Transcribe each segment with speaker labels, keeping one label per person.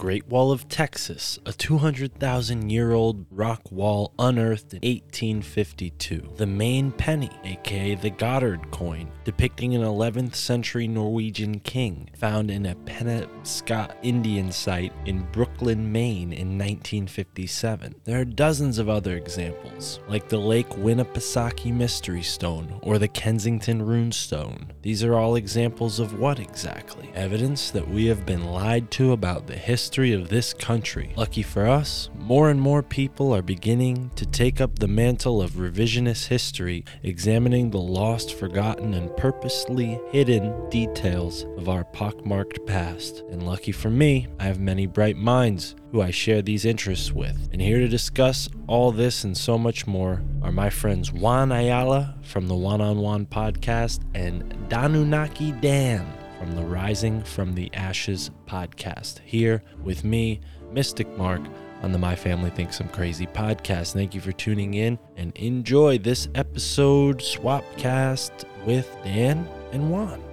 Speaker 1: Great Wall of Texas, a 200,000 year old rock wall unearthed in 1852. The Maine penny, aka the Goddard coin, depicting an 11th century Norwegian king, found in a Penobscot Indian site in Brooklin, Maine in 1957. There are dozens of other examples, like the Lake Winnipesaukee Mystery Stone or the Kensington Rune Stone. These are all examples of what exactly? Evidence that we have been lied to about the history of this country. Lucky for us, more and more people are beginning to take up the mantle of revisionist history, examining the lost, forgotten, and purposely hidden details of our pockmarked past. And lucky for me, I have many bright minds who I share these interests with. And here to discuss all this and so much more are my friends Juan Ayala from the One on One podcast and Danunaki Dan from the Rising from the Ashes podcast. Here with me, Mystic Mark, on the My Family Thinks I'm Crazy podcast. Thank you for tuning in and enjoy this episode Swapcast with Dan and Juan.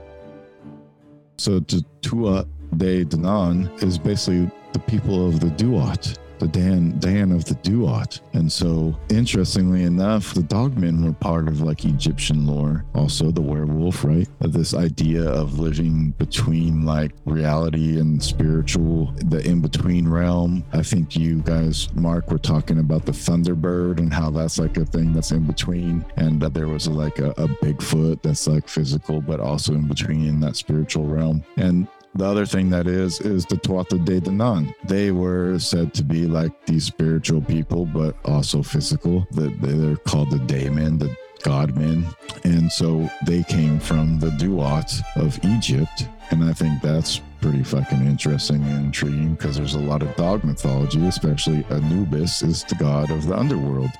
Speaker 2: So the Tuatha De Danann is basically the people of the Duat, the Dan Dan of the Duat. And so interestingly enough, the dogmen were part of like Egyptian lore, also the werewolf, right? This idea of living between like reality and spiritual, the in-between realm. I think you guys, Mark, were talking about the Thunderbird and how that's like a thing that's in between. And that there was like a, a Bigfoot that's like physical, but also in between in that spiritual realm. And the other thing that is is the Tuatha De Danann. They were said to be like these spiritual people, but also physical. They're called the Daemon, the Godmen, and so they came from the Duat of Egypt. And I think that's pretty fucking interesting and intriguing because there's a lot of dog mythology, especially Anubis is the god of the underworld.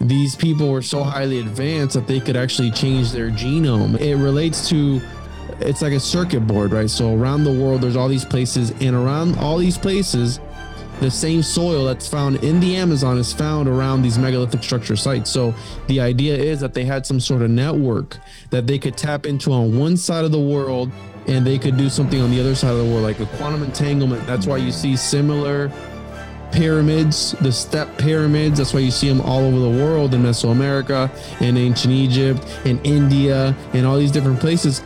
Speaker 3: These people were so highly advanced that they could actually change their genome. It relates to it's like a circuit board, right? So around the world there's all these places and around all these places the same soil that's found in the Amazon is found around these megalithic structure sites. So the idea is that they had some sort of network that they could tap into on one side of the world and they could do something on the other side of the world like a quantum entanglement. That's why you see similar pyramids, the step pyramids. That's why you see them all over the world in Mesoamerica, in ancient Egypt, in India, in all these different places.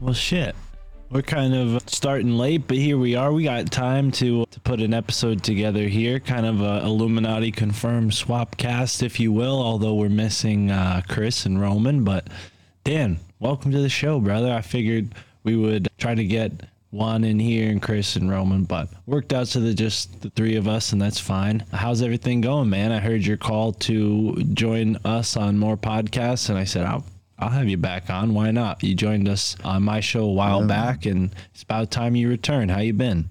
Speaker 1: Well, shit. We're kind of starting late, but here we are. We got time to to put an episode together here, kind of a Illuminati confirmed swap cast, if you will. Although we're missing uh, Chris and Roman, but Dan, welcome to the show, brother. I figured we would try to get Juan in here and Chris and Roman, but worked out to the just the three of us, and that's fine. How's everything going, man? I heard your call to join us on more podcasts, and I said I'll I'll have you back on. Why not? You joined us on my show a while back, and it's about time you return. How you been?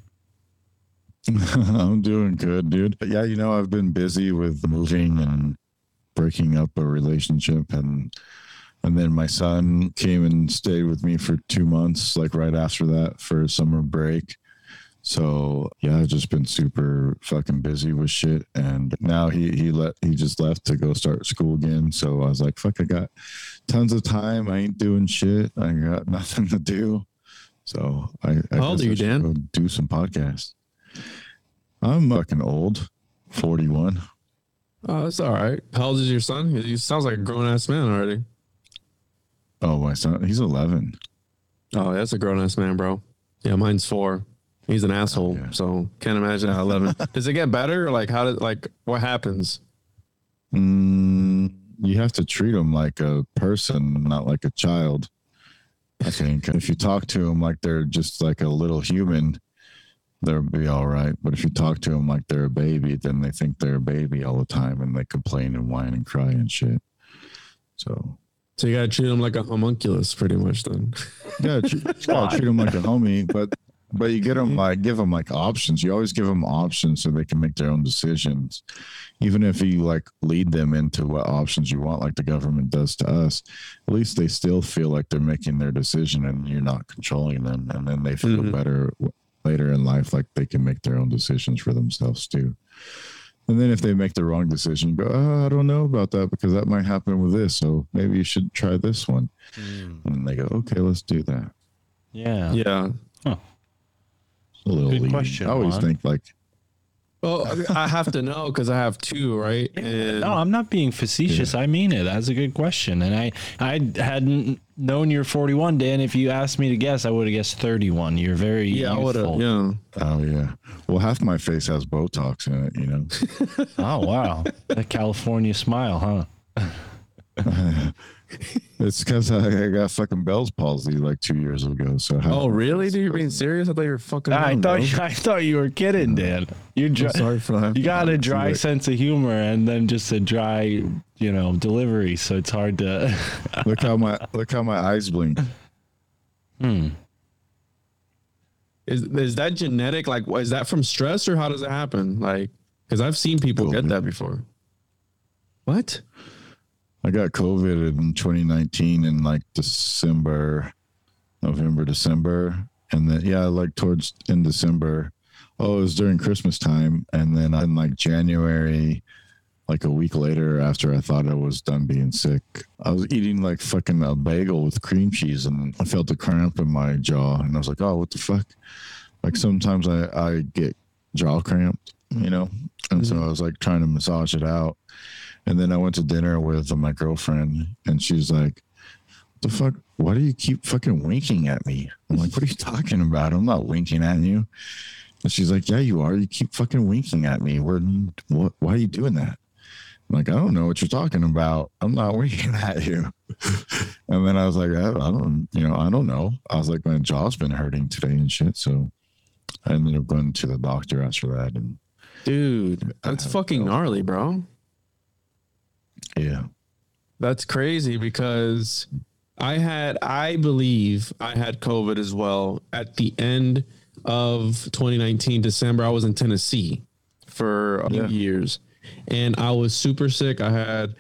Speaker 2: I'm doing good, dude. But yeah, you know, I've been busy with moving and breaking up a relationship and and then my son came and stayed with me for two months, like right after that for summer break. So yeah, I've just been super fucking busy with shit. And now he he let he just left to go start school again. So I was like, fuck, I got tons of time. I ain't doing shit. I got nothing to do. So I, I
Speaker 3: How old are you, Dan?
Speaker 2: go Do some podcasts. I'm fucking old, 41.
Speaker 3: Oh, that's all right. How old is your son? He sounds like a grown ass man already.
Speaker 2: Oh, my son, he's 11.
Speaker 3: Oh, that's a grown ass man, bro. Yeah, mine's four. He's an asshole. So can't imagine how eleven. Does it get better? Like how did like what happens?
Speaker 2: Mm, you have to treat them like a person, not like a child. I think if you talk to them like they're just like a little human, they'll be all right. But if you talk to them like they're a baby, then they think they're a baby all the time and they complain and whine and cry and shit. So
Speaker 3: So you gotta treat him like a homunculus, pretty much. Then.
Speaker 2: yeah, tr- gotta treat them like a homie, but but you get them like give them like options. You always give them options so they can make their own decisions. Even if you like lead them into what options you want, like the government does to us, at least they still feel like they're making their decision and you're not controlling them, and then they feel
Speaker 3: Mhm.
Speaker 2: better later in life, like they can make their own decisions for themselves too. And then if they make the wrong decision, you go, oh, I don't know about that because that might happen with this. So maybe you should try this one. Hmm. And they go, okay, let's do that.
Speaker 1: Yeah.
Speaker 3: Yeah.
Speaker 2: A little
Speaker 1: Good
Speaker 2: leading.
Speaker 1: question,
Speaker 2: I always
Speaker 1: Juan.
Speaker 2: think like
Speaker 3: Well, I have to know because I have two, right? And
Speaker 1: No, I'm not being facetious. I mean it. That's a good question. And I, I hadn't known you're 41, Dan. If you asked me to guess, I would have guessed 31. You're very
Speaker 3: yeah, I would have. Yeah.
Speaker 2: Oh yeah. Well, half my face has Botox in it. You know.
Speaker 1: Oh wow, the California smile, huh?
Speaker 2: it's because I, I got fucking Bell's palsy like two years ago. So how,
Speaker 3: Oh, really? Dude, you're being serious? I thought you were fucking.
Speaker 1: I
Speaker 3: around,
Speaker 1: thought
Speaker 3: bro.
Speaker 1: I thought you were kidding, Dan. You're dry,
Speaker 2: sorry for that.
Speaker 1: you got a dry sense of humor and then just a dry, you know, delivery. So it's hard to.
Speaker 2: look how my look how my eyes blink.
Speaker 1: hmm.
Speaker 3: Is is that genetic? Like, is that from stress or how does it happen? Like, because I've seen people get
Speaker 2: COVID.
Speaker 3: that before. What?
Speaker 2: I got COVID in 2019 in like December, November, December, and then yeah, like towards in December. Oh, it was during Christmas time, and then in like January, like a week later, after I thought I was done being sick, I was eating like fucking a bagel with cream cheese, and I felt a cramp in my jaw, and I was like, oh, what the fuck? Like sometimes I I get jaw cramped, you know, and so mm-hmm. I was like trying to massage it out. And then I went to dinner with my girlfriend, and she's like, "The fuck? Why do you keep fucking winking at me?" I'm like, "What are you talking about? I'm not winking at you." And she's like, "Yeah, you are. You keep fucking winking at me. Where? What? Why are you doing that?" I'm like, "I don't know what you're talking about. I'm not winking at you." and then I was like, I, "I don't, you know, I don't know." I was like, "My jaw's been hurting today and shit." So I ended up going to the doctor after that, and
Speaker 3: Dude, that's
Speaker 2: Uh,
Speaker 3: fucking gnarly, bro.
Speaker 2: Yeah,
Speaker 3: That's crazy because I had, I believe I had COVID as well at the end of 2019, December. I was in Tennessee for a few
Speaker 2: Yeah.
Speaker 3: years and I was super sick. I had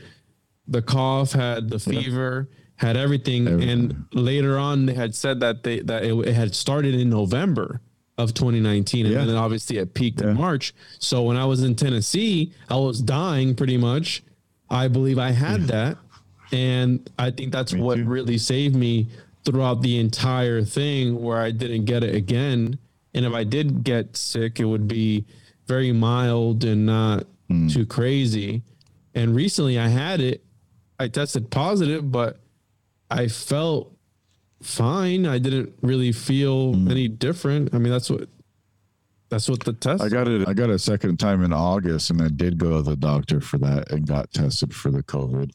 Speaker 3: the cough, had the fever, had everything.
Speaker 2: Everything.
Speaker 3: And later on, they had said that they, that it, it had started in November of 2019 and
Speaker 2: Yeah.
Speaker 3: then obviously it peaked
Speaker 2: Yeah.
Speaker 3: in March. So when I was in Tennessee, I was dying pretty much. I believe I had that. And I think that's
Speaker 2: Me
Speaker 3: what
Speaker 2: too.
Speaker 3: really saved me throughout the entire thing where I didn't get it again. And if I did get sick, it would be very mild and not
Speaker 2: Hmm.
Speaker 3: too crazy. And recently I had it. I tested positive, but I felt fine. I didn't really feel
Speaker 2: Hmm.
Speaker 3: any different. I mean, that's what that's what the test.
Speaker 2: I got it. I got a second time in August, and I did go to the doctor for that and got tested for the COVID,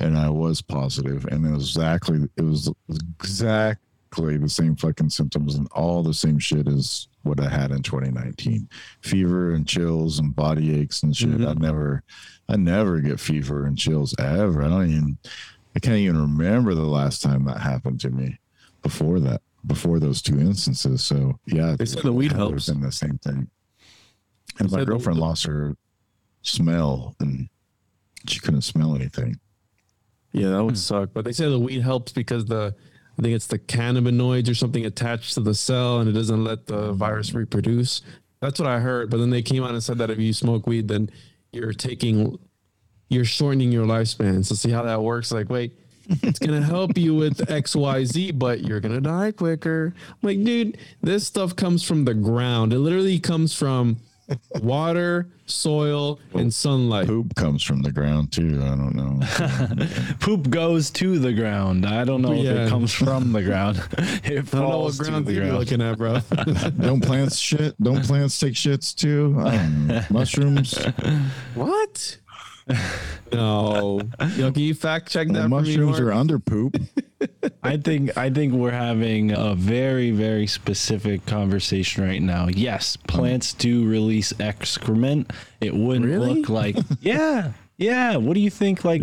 Speaker 2: and I was positive, and it was exactly it was exactly the same fucking symptoms and all the same shit as what I had in 2019, fever and chills and body aches and shit. Mm-hmm. I never, I never get fever and chills ever. I don't even, I can't even remember the last time that happened to me before that. Before those two instances, so yeah,
Speaker 3: They said the weed
Speaker 2: it
Speaker 3: helps.
Speaker 2: was in the same thing. And my
Speaker 3: said the-
Speaker 2: girlfriend lost her smell and she couldn't smell anything.
Speaker 3: Yeah, that would hmm. suck. But they say the weed helps because the I think it's the cannabinoids or something attached to the cell and it doesn't let the virus reproduce. That's what I heard. But then they came out and said that if you smoke weed, then you're taking, you're shortening your lifespan. So see how that works? Like, wait, it's gonna help you with X, Y, Z, but you're gonna die quicker. I'm like, dude, this stuff comes from the ground. It literally comes from water, soil, and sunlight.
Speaker 2: Poop comes from the ground too. I don't know.
Speaker 1: Poop goes to the ground. I don't know if it comes from the ground. It
Speaker 3: I don't know what
Speaker 1: falls to
Speaker 3: ground
Speaker 1: the
Speaker 3: you're
Speaker 1: ground.
Speaker 3: looking at, bro.
Speaker 2: don't plants shit? Don't plants take shits too? I. Mushrooms?
Speaker 3: what? No. Yo, can you fact check that
Speaker 2: Well, mushrooms are under poop.
Speaker 1: I think I think we're having a very very specific conversation right now. Yes, plants do release excrement. It wouldn't
Speaker 3: Really?
Speaker 1: look like yeah. Yeah, what do you think like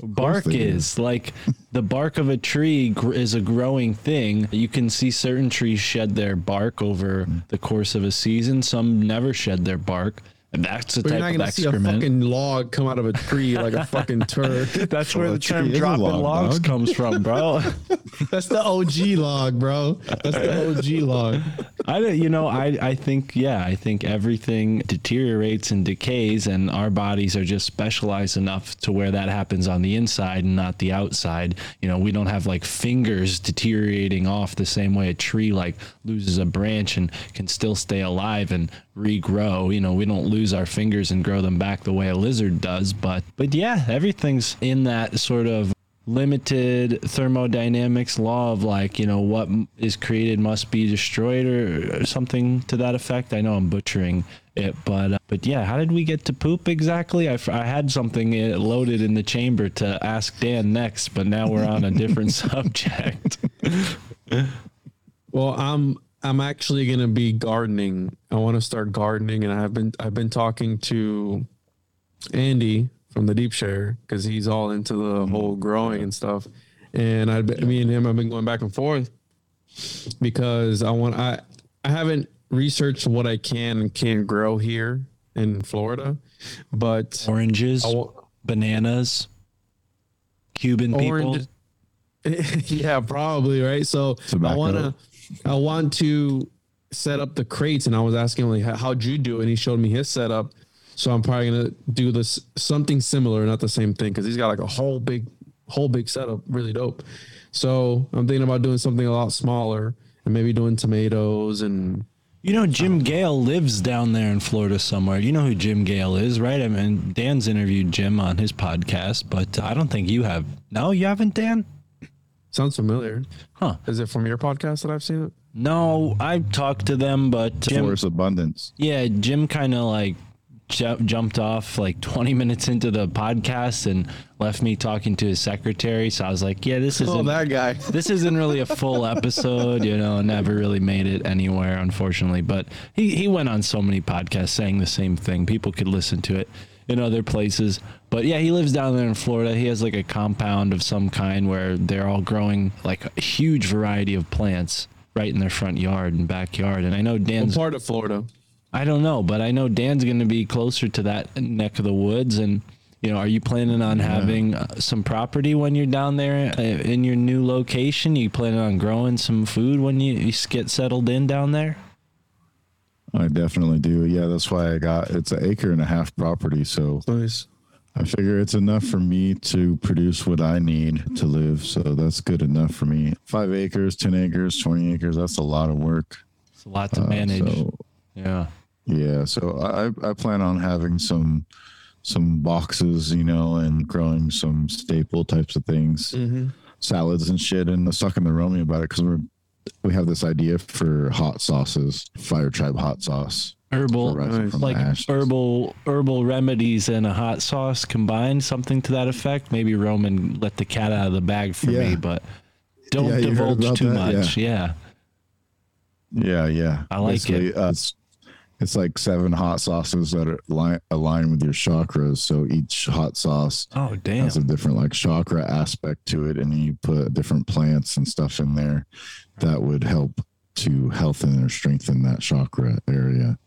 Speaker 1: bark
Speaker 2: they do.
Speaker 1: is? Like the bark of a tree gr- is a growing thing. You can see certain trees shed their bark over the course of a season. Some never shed their bark. And that's the
Speaker 3: But you're not
Speaker 1: of
Speaker 3: gonna see a fucking log come out of a tree like a fucking turd.
Speaker 1: That's where
Speaker 2: Well,
Speaker 1: the
Speaker 2: tree
Speaker 1: term dropping
Speaker 2: log,
Speaker 1: logs
Speaker 2: dog.
Speaker 1: comes from, bro.
Speaker 3: That's the OG log, bro. That's the OG log.
Speaker 1: I don't- you know I I think yeah I think everything deteriorates and decays and our bodies are just specialized enough to where that happens on the inside and not the outside. You know we don't have like fingers deteriorating off the same way a tree like loses a branch and can still stay alive and regrow. You know we don't lose our fingers and grow them back the way a lizard does. But but yeah everything's in that sort of limited thermodynamics law of like you know what is created must be destroyed or, or something to that effect i know i'm butchering it but uh, but yeah how did we get to poop exactly I had something uh, loaded in the chamber to ask dan next but now we're on a different subject
Speaker 3: Well, I'm I'm actually gonna be gardening. I want to start gardening, and I've been I've been talking to Andy from the Deep Share because he's all into the mm. whole growing and stuff. And I, me and him, I've been going back and forth because I want I I haven't researched what I can and can't grow here in Florida, but
Speaker 1: oranges bananas cuban
Speaker 3: Orange-
Speaker 1: people
Speaker 3: yeah, probably right. So I want to, I want to set up the crates, and I was asking like, "How- how'd you do? And he showed me his setup. So I'm probably gonna do this something similar, not the same thing, because he's got like a whole big, whole big setup, really dope. So I'm thinking about doing something a lot smaller and maybe doing tomatoes and
Speaker 1: You know, Jim Gale lives down there in Florida somewhere. You know who Jim Gale is, right? I mean, Dan's interviewed Jim on his podcast, but I don't think you have. No, you haven't, Dan?
Speaker 3: Sounds familiar.
Speaker 1: Huh.
Speaker 3: Is it from your podcast that I've seen it?
Speaker 1: No, I've talked to them, but Jim,
Speaker 2: Forest abundance.
Speaker 1: yeah, Jim kind of like ju- jumped off like 20 minutes into the podcast and left me talking to his secretary. So I was like, yeah, this isn't.
Speaker 3: Oh, that guy.
Speaker 1: this isn't really a full episode, you know, never really made it anywhere, unfortunately. But he, he went on so many podcasts saying the same thing. People could listen to it in other places. But yeah, he lives down there in Florida. He has like a compound of some kind where they're all growing like a huge variety of plants right in their front yard and backyard. And I know
Speaker 3: What
Speaker 1: Dan's
Speaker 3: part of Florida?
Speaker 1: I don't know, but I know Dan's going to be closer to that neck of the woods. And, you know, are you planning on having uh, some property when you're down there uh, in your new location? You planning on growing some food when you, you get settled in down there?
Speaker 2: I definitely do. Yeah, that's why I got it's an acre and a half property. So
Speaker 3: Nice.
Speaker 2: I figure it's enough for me to produce what I need to live. So that's good enough for me. Five acres, 10 acres, 20 acres. That's a lot of work.
Speaker 1: It's a lot to
Speaker 2: Uh,
Speaker 1: manage.
Speaker 2: so
Speaker 1: yeah.
Speaker 2: Yeah, so I I plan on having some some boxes, you know, and growing some staple types of things,
Speaker 3: Mm-hmm.
Speaker 2: salads and shit. And I was talking to Romy about it because we're we have this idea for hot sauces, Fire Tribe hot sauce,
Speaker 1: Herbal,
Speaker 2: the
Speaker 1: like herbal herbal remedies and a hot sauce combined, something to that effect. Maybe Roman let the cat out of the bag for
Speaker 2: Yeah.
Speaker 1: me, but don't
Speaker 2: Yeah,
Speaker 1: divulge too
Speaker 2: that?
Speaker 1: Much. yeah.
Speaker 2: Yeah, yeah.
Speaker 1: I like it.
Speaker 2: Uh, it's, it's like seven hot sauces that are li- align with your chakras. So each hot sauce
Speaker 1: Oh, damn.
Speaker 2: has a different like chakra aspect to it, and you put different plants and stuff in there that would help to healthen or strengthen that chakra area.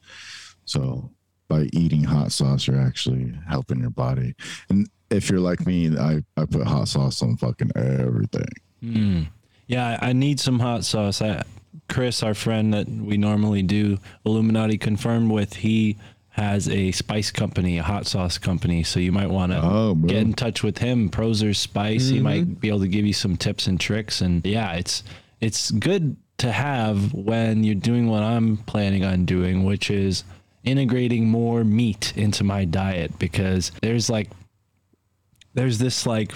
Speaker 2: So by eating hot sauce, you're actually helping your body. And if you're like me, I, I put hot sauce on fucking everything.
Speaker 1: Mm. Yeah, I I need some hot sauce. I, Chris, our friend that we normally do Illuminati confirmed with, he has a spice company, a hot sauce company. So you might want to
Speaker 2: Oh,
Speaker 1: get in touch with him. Proser's Spice. He might be able to give you some tips and tricks. And yeah, it's it's good to have when you're doing what I'm planning on doing, which is integrating more meat into my diet because there's like there's this like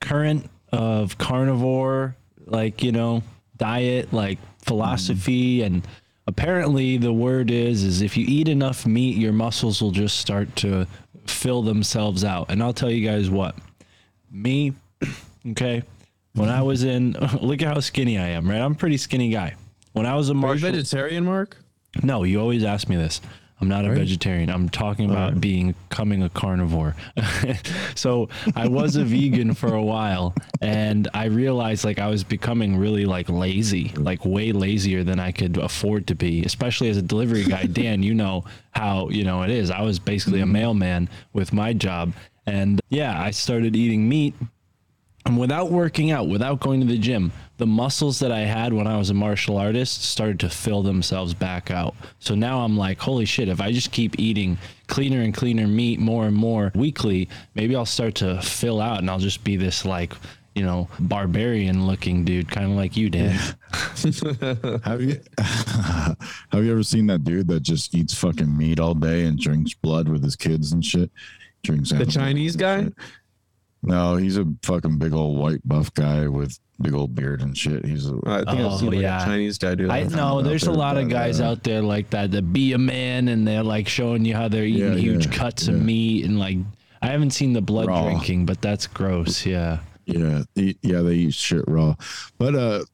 Speaker 1: current of carnivore like you know diet like philosophy. Mm-hmm. And apparently the word is is if you eat enough meat your muscles will just start to fill themselves out. And i'll tell you guys what. Me okay when i was in look at how skinny i am right i'm a pretty skinny guy when i was a
Speaker 3: Are you vegetarian, Mark?
Speaker 1: no, you always ask me this. I'm not a vegetarian. I'm talking about being becoming a carnivore. so I was a vegan for a while and I realized like I was becoming really like lazy, like way lazier than I could afford to be, especially as a delivery guy. Dan, you know how, you know, it is. I was basically a mm-hmm. mailman with my job. And yeah, I started eating meat and without working out, without going to the gym, the muscles that I had when I was a martial artist started to fill themselves back out. So now I'm like, holy shit, if I just keep eating cleaner and cleaner meat more and more weekly, maybe I'll start to fill out and I'll just be this like, you know, barbarian looking dude, kind of like you, Dan.
Speaker 2: Have you have you ever seen that dude that just eats fucking meat all day and drinks blood with his kids and shit? Drinks
Speaker 3: The Chinese guy?
Speaker 2: shit. No, he's a fucking big old white buff guy with big old beard and shit. He's a
Speaker 3: I think
Speaker 1: Oh,
Speaker 3: I've seen like
Speaker 1: yeah.
Speaker 3: a Chinese guy do that.
Speaker 1: I know
Speaker 2: out
Speaker 1: there's a
Speaker 2: there,
Speaker 1: lot of guys
Speaker 2: uh,
Speaker 1: out there like that that be a man and they're like showing you how they're eating
Speaker 2: Yeah,
Speaker 1: huge
Speaker 2: yeah,
Speaker 1: cuts of meat and like I haven't seen the blood
Speaker 2: Raw.
Speaker 1: drinking, but that's gross. Yeah.
Speaker 2: Yeah, yeah, they eat shit raw. But uh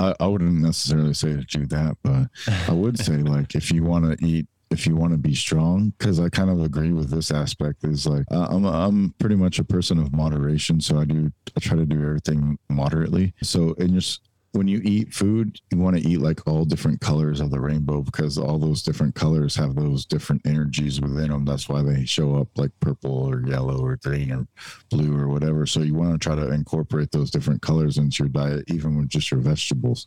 Speaker 2: I, I wouldn't necessarily say to do that, but I would say like if you want to eat if you want to be strong because I kind of agree with this aspect is like uh, I'm I'm pretty much a person of moderation so I do I try to do everything moderately. So and just when you eat food you want to eat like all different colors of the rainbow because all those different colors have those different energies within them that's why they show up like purple or yellow or green or blue or whatever. So you want to try to incorporate those different colors into your diet even with just your vegetables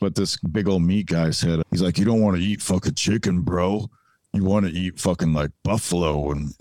Speaker 2: but this big old meat guy said, he's like, you don't want to eat fucking chicken, bro. You want to eat fucking like buffalo and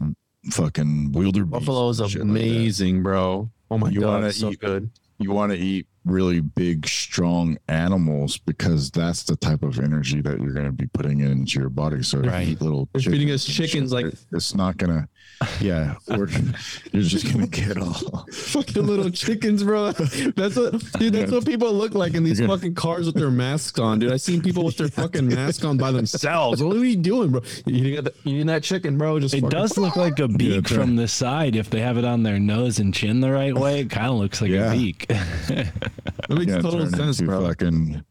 Speaker 2: fucking wildebeest.
Speaker 3: Buffalo's
Speaker 2: and shit like
Speaker 3: amazing, bro. Oh my
Speaker 2: You
Speaker 3: god, it's so
Speaker 2: eat-
Speaker 3: good.
Speaker 2: you want to eat really big, strong animals because that's the type of energy that you're going to be putting into your body. So if you eat little,
Speaker 3: they're feeding us
Speaker 2: shit,
Speaker 3: chickens like-
Speaker 2: it's not gonna. Yeah, we're, you're just gonna get all.
Speaker 3: Fucking little chickens, bro. That's what, dude. That's what people look like in these fucking cars with their masks on, dude. I seen people with their fucking mask on by themselves. What are you doing, bro? You eating that, eating that chicken, bro? Just
Speaker 1: It does look like a beak
Speaker 2: try.
Speaker 1: from the side if they have it on their nose and chin the right way. It kind of looks like
Speaker 2: Yeah.
Speaker 1: a beak.
Speaker 3: That makes
Speaker 2: You're
Speaker 3: total sense, bro.
Speaker 2: fucking.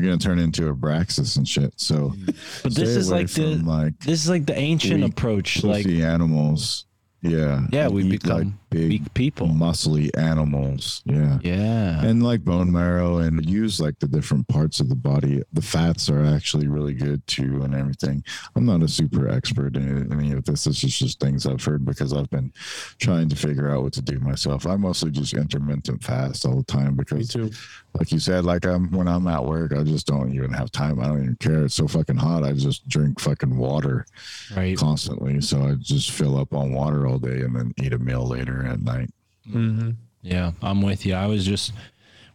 Speaker 2: You're gonna turn into a Braxis and shit. So,
Speaker 1: But this is like the
Speaker 2: like
Speaker 1: this is like the ancient
Speaker 2: weak,
Speaker 1: approach. Like
Speaker 2: animals. Yeah.
Speaker 1: yeah, we become
Speaker 2: big,
Speaker 1: weak people.
Speaker 2: muscly animals. Yeah.
Speaker 1: Yeah.
Speaker 2: And like bone marrow and use like the different parts of the body. The fats are actually really good too and everything. I'm not a super expert in any of this. This is just things I've heard because I've been trying to figure out what to do myself. I mostly just intermittent fast all the time
Speaker 3: Me
Speaker 2: because
Speaker 3: too.
Speaker 2: Like you said, like I'm when I'm at work, I just don't even have time. I don't even care. It's so fucking hot. I just drink fucking water
Speaker 1: right.
Speaker 2: constantly. So I just fill up on water all day and then eat a meal later at night.
Speaker 3: hmm
Speaker 1: Yeah, I'm with you. I was just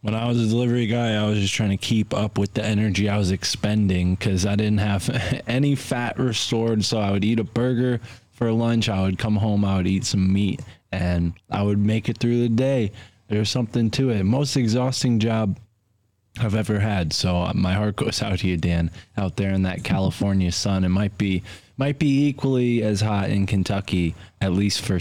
Speaker 1: when I was a delivery guy, I was just trying to keep up with the energy I was expending because I didn't have any fat restored. So I would eat a burger for lunch. I would come home. I would eat some meat, and I would make it through the day. There's something to it. Most exhausting job I've ever had. So uh, my heart goes out to you, Dan, out there in that California sun. It might be might be equally as hot in Kentucky, at least for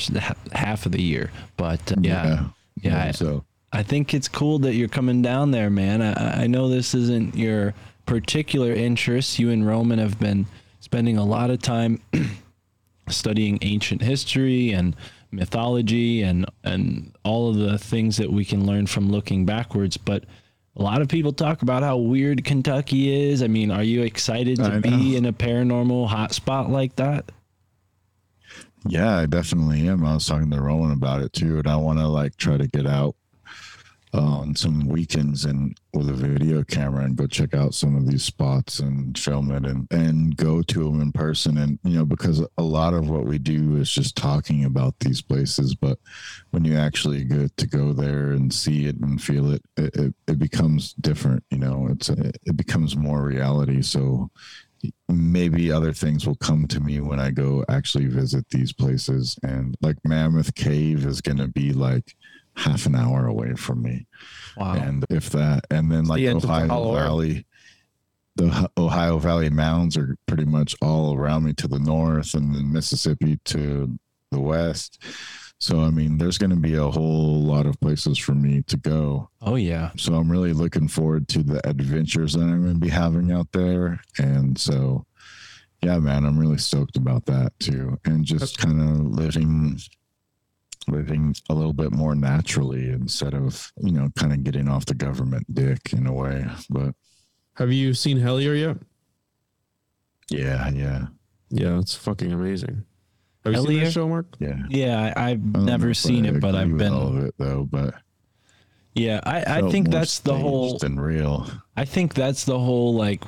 Speaker 1: half of the year. But uh, yeah, yeah. I-
Speaker 2: So
Speaker 1: I think it's cool that you're coming down there, man. I, I know this isn't your particular interest. You and Roman have been spending a lot of time studying ancient history and mythology and and all of the things that we can learn from looking backwards. But a lot of people talk about how weird Kentucky is. I mean, are you excited to be in a paranormal hotspot like that?
Speaker 2: Yeah, I definitely am. I was talking to Roman about it too, and I want to like try to get out Uh, on some weekends and with a video camera and go check out some of these spots and film it and and go to them in person and you know because a lot of what we do is just talking about these places but when you actually get to go there and see it and feel it it, it, it becomes different you know it's a, it becomes more reality so maybe other things will come to me when I go actually visit these places. And like Mammoth Cave is going to be like half an hour away from me.
Speaker 1: Wow.
Speaker 2: And if that, and then like
Speaker 3: the of the
Speaker 2: Ohio Valley, the Ohio Valley Mounds are pretty much all around me to the north and then Mississippi to the west. So, I mean, there's going to be a whole lot of places for me to go.
Speaker 1: oh yeah.
Speaker 2: So I'm really looking forward to the adventures that I'm going to be having out there. And so, yeah, man, I'm really stoked about that too. And just kind of living, living a little bit more naturally instead of, you know, kind of getting off the government dick in a way. But
Speaker 3: Have you seen Hellier yet?
Speaker 2: yeah, yeah,
Speaker 3: Yeah, it's fucking amazing. Have you seen
Speaker 1: Hellier?
Speaker 3: that show, Mark?
Speaker 2: yeah.
Speaker 1: Yeah, I, I've
Speaker 2: I
Speaker 1: never seen
Speaker 2: I
Speaker 1: it, but I've
Speaker 2: been all
Speaker 1: been.
Speaker 2: of it though. But
Speaker 1: Yeah, I, I think that's the whole.
Speaker 2: staged and real.
Speaker 1: I think that's the whole like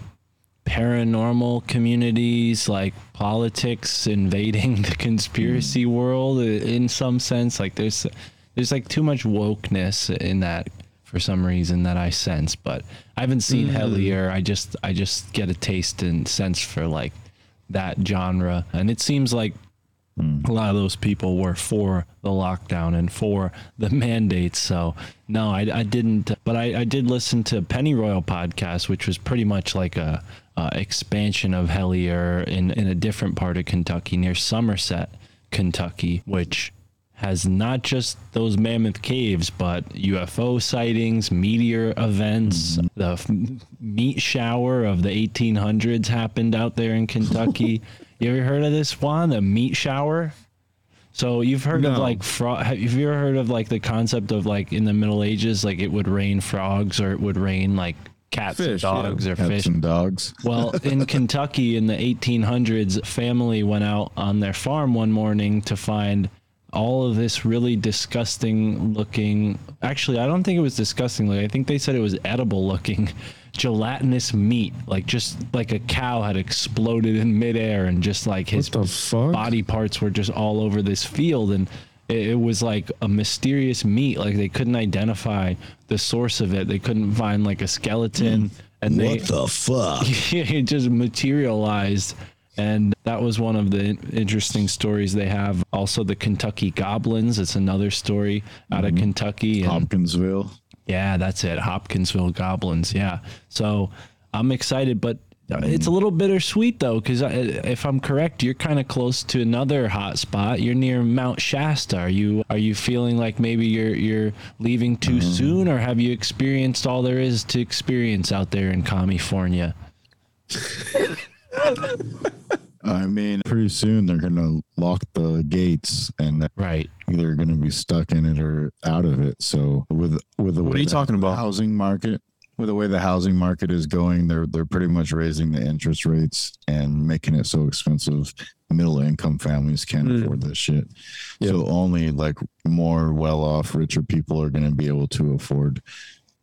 Speaker 1: paranormal communities, like politics invading the conspiracy
Speaker 2: Hmm.
Speaker 1: world in some sense. Like there's there's like too much wokeness in that for some reason that I sense. But I haven't seen
Speaker 2: Hmm.
Speaker 1: Hellier. I just I just get a taste and sense for like that genre, and it seems like a lot of those people were for the lockdown and for the mandates. So no, I, I didn't, but I, I did listen to Penny Royal podcast, which was pretty much like a, uh expansion of Hellier in, in a different part of Kentucky near Somerset, Kentucky, which has not just those mammoth caves, but UFO sightings, meteor events. The f- meat shower of the 1800s happened out there in Kentucky. you ever heard of this one? The meat shower? So you've heard of like frog? Have you ever heard of like the concept of like in the Middle Ages, like it would rain frogs or it would rain like cats
Speaker 3: Fish,
Speaker 1: and
Speaker 3: yeah.
Speaker 1: dogs or
Speaker 2: Cats
Speaker 1: fish?
Speaker 2: and dogs.
Speaker 1: Well, in Kentucky in the 1800s, a family went out on their farm one morning to find all of this really disgusting looking. Actually, I don't think it was disgusting. Like, I think they said it was edible looking gelatinous meat. Like just like a cow had exploded in midair and just like his
Speaker 3: What the fuck?
Speaker 1: body parts were just all over this field and it, it was like a mysterious meat like they couldn't identify the source of it they couldn't find like a skeleton and they What
Speaker 2: the fuck?
Speaker 1: it just materialized and that was one of the interesting stories they have also the kentucky goblins it's another story out of mm-hmm. kentucky and
Speaker 2: Hopkinsville.
Speaker 1: yeah, that's it. Hopkinsville Goblins. Yeah. So I'm excited, but it's a little bittersweet though, because if I'm correct, you're kind of close to another hot spot. You're near Mount Shasta. Are you are you feeling like maybe you're you're leaving too mm-hmm. soon, or have you experienced all there is to experience out there in California?
Speaker 2: I mean, pretty soon they're gonna lock the gates and
Speaker 1: Right.
Speaker 2: either going to be stuck in it or out of it. So with with the
Speaker 3: What are you talking about?
Speaker 2: Housing market. With the way the housing market is going, they're they're pretty much raising the interest rates and making it so expensive. Middle income families can't
Speaker 3: Mm.
Speaker 2: afford this shit.
Speaker 3: Yeah.
Speaker 2: So only like more well off, richer people are going to be able to afford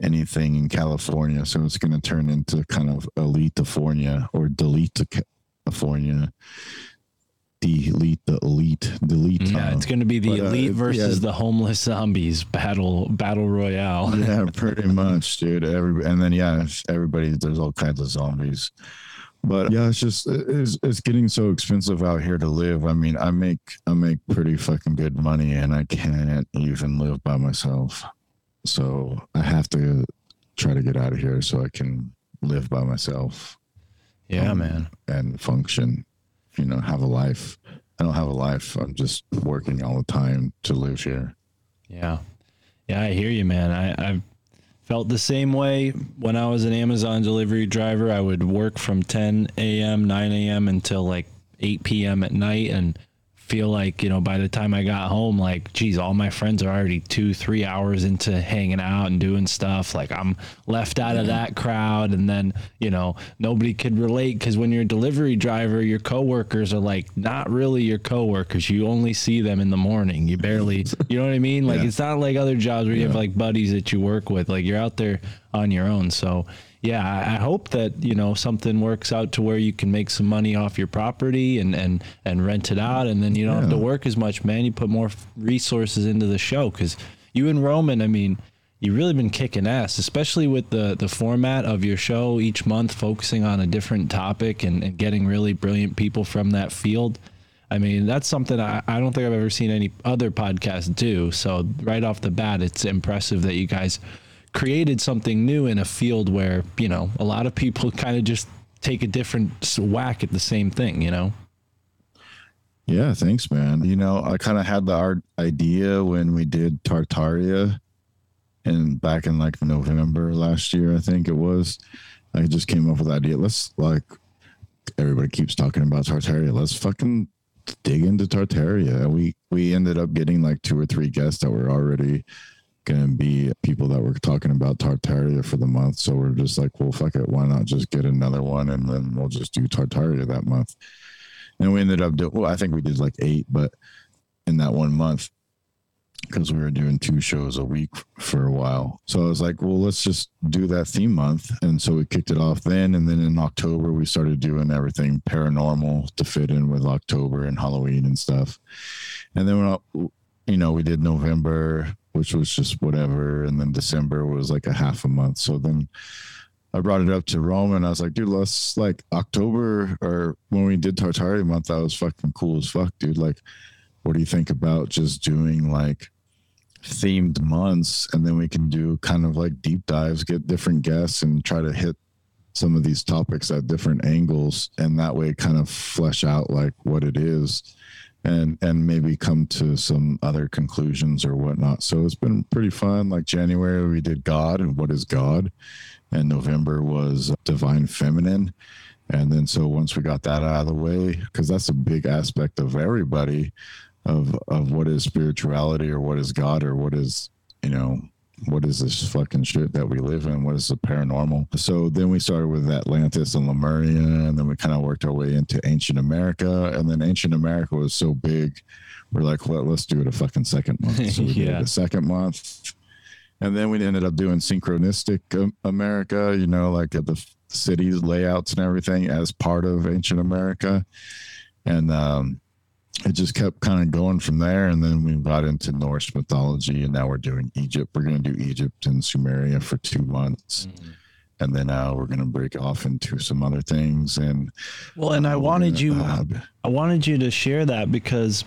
Speaker 2: anything in California. So it's going to turn into kind of elite-California or delete California. Delete the elite, delete.
Speaker 1: Yeah,
Speaker 2: uh,
Speaker 1: it's going to be the
Speaker 2: but, uh,
Speaker 1: elite versus
Speaker 2: yeah.
Speaker 1: the homeless zombies battle battle royale.
Speaker 2: yeah, pretty much, dude. Every and then yeah, everybody. There's all kinds of zombies. But yeah, it's just it's, it's getting so expensive out here to live. I mean, I make I make pretty fucking good money, and I can't even live by myself. So I have to try to get out of here so I can live by myself
Speaker 1: Yeah,
Speaker 2: Um,
Speaker 1: man.
Speaker 2: and function. You know, have a life. I don't have a life. I'm just working all the time to live here.
Speaker 1: Yeah. Yeah, I hear you, man. I, I've felt the same way when I was an Amazon delivery driver. I would work from 10 a.m., 9 a.m. until like 8 p.m. at night and feel like you know by the time I got home, like geez, all my friends are already two, three hours into hanging out and doing stuff. Like I'm left out of that crowd, and then you know nobody could relate because when you're a delivery driver, your coworkers are like not really your coworkers. You only see them in the morning. You barely, you know what I mean? Like
Speaker 2: Yeah.
Speaker 1: it's not like other jobs where you have like buddies that you work with. Like you're out there on your own. So yeah, I, I hope that you know something works out to where you can make some money off your property and and and rent it out, and then you don't have to work as much, man. You put more resources into the show because you and Roman, I mean. You've really been kicking ass, especially with the, the format of your show each month, focusing on a different topic and, and getting really brilliant people from that field. I mean, that's something I, I don't think I've ever seen any other podcast do. So, right off the bat, it's impressive that you guys created something new in a field where, you know, a lot of people kind of just take a different whack at the same thing, you know?
Speaker 2: Yeah, thanks, man. You know, I kind of had the art idea when we did Tartaria and back in like November last year, I think it was. I just came up with the idea. Let's like everybody keeps talking about Tartaria. Let's fucking dig into Tartaria. We we ended up getting like two or three guests that were already gonna be people that were talking about Tartaria for the month. So we're just like, well, fuck it. Why not just get another one and then we'll just do Tartaria that month. And we ended up doing, well, I think we did like eight, but in that one month, because we were doing two shows a week for a while. So I was like, well, let's just do that theme month. And so we kicked it off then. And then in October, we started doing everything paranormal to fit in with October and Halloween and stuff. And then, we're, you know, we did November, which was just whatever. And then December was like a half a month. So then I brought it up to Rome and I was like, dude, let's like October or when we did Tartaria month, that was fucking cool as fuck, dude. Like, what do you think about just doing like themed months and then we can do kind of like deep dives, get different guests and try to hit some of these topics at different angles and that way kind of flesh out like what it is and and maybe come to some other conclusions or whatnot. So it's been pretty fun. Like January we did God and what is God? and November was Divine Feminine. And then so once we got that out of the way, because that's a big aspect of everybody of of what is spirituality or what is God or what is, you know, what is this fucking shit that we live in? What is the paranormal? So then we started with Atlantis and Lemuria, and then we kind of worked our way into ancient America. And then ancient America was so big, we're like, well, let's do it a fucking second month. So we did
Speaker 1: Yeah.
Speaker 2: it a second month. And then we ended up doing synchronistic um, America, you know, like at the cities layouts and everything as part of ancient America. And um, it just kept kind of going from there. And then we got into Norse mythology, and now we're doing Egypt. We're going to do Egypt and Sumeria for two months. And then uh, we're going to break off into some other things. And
Speaker 1: Well, and I
Speaker 2: uh, we're
Speaker 1: wanted
Speaker 2: gonna,
Speaker 1: you.
Speaker 2: uh,
Speaker 1: I wanted you to share that because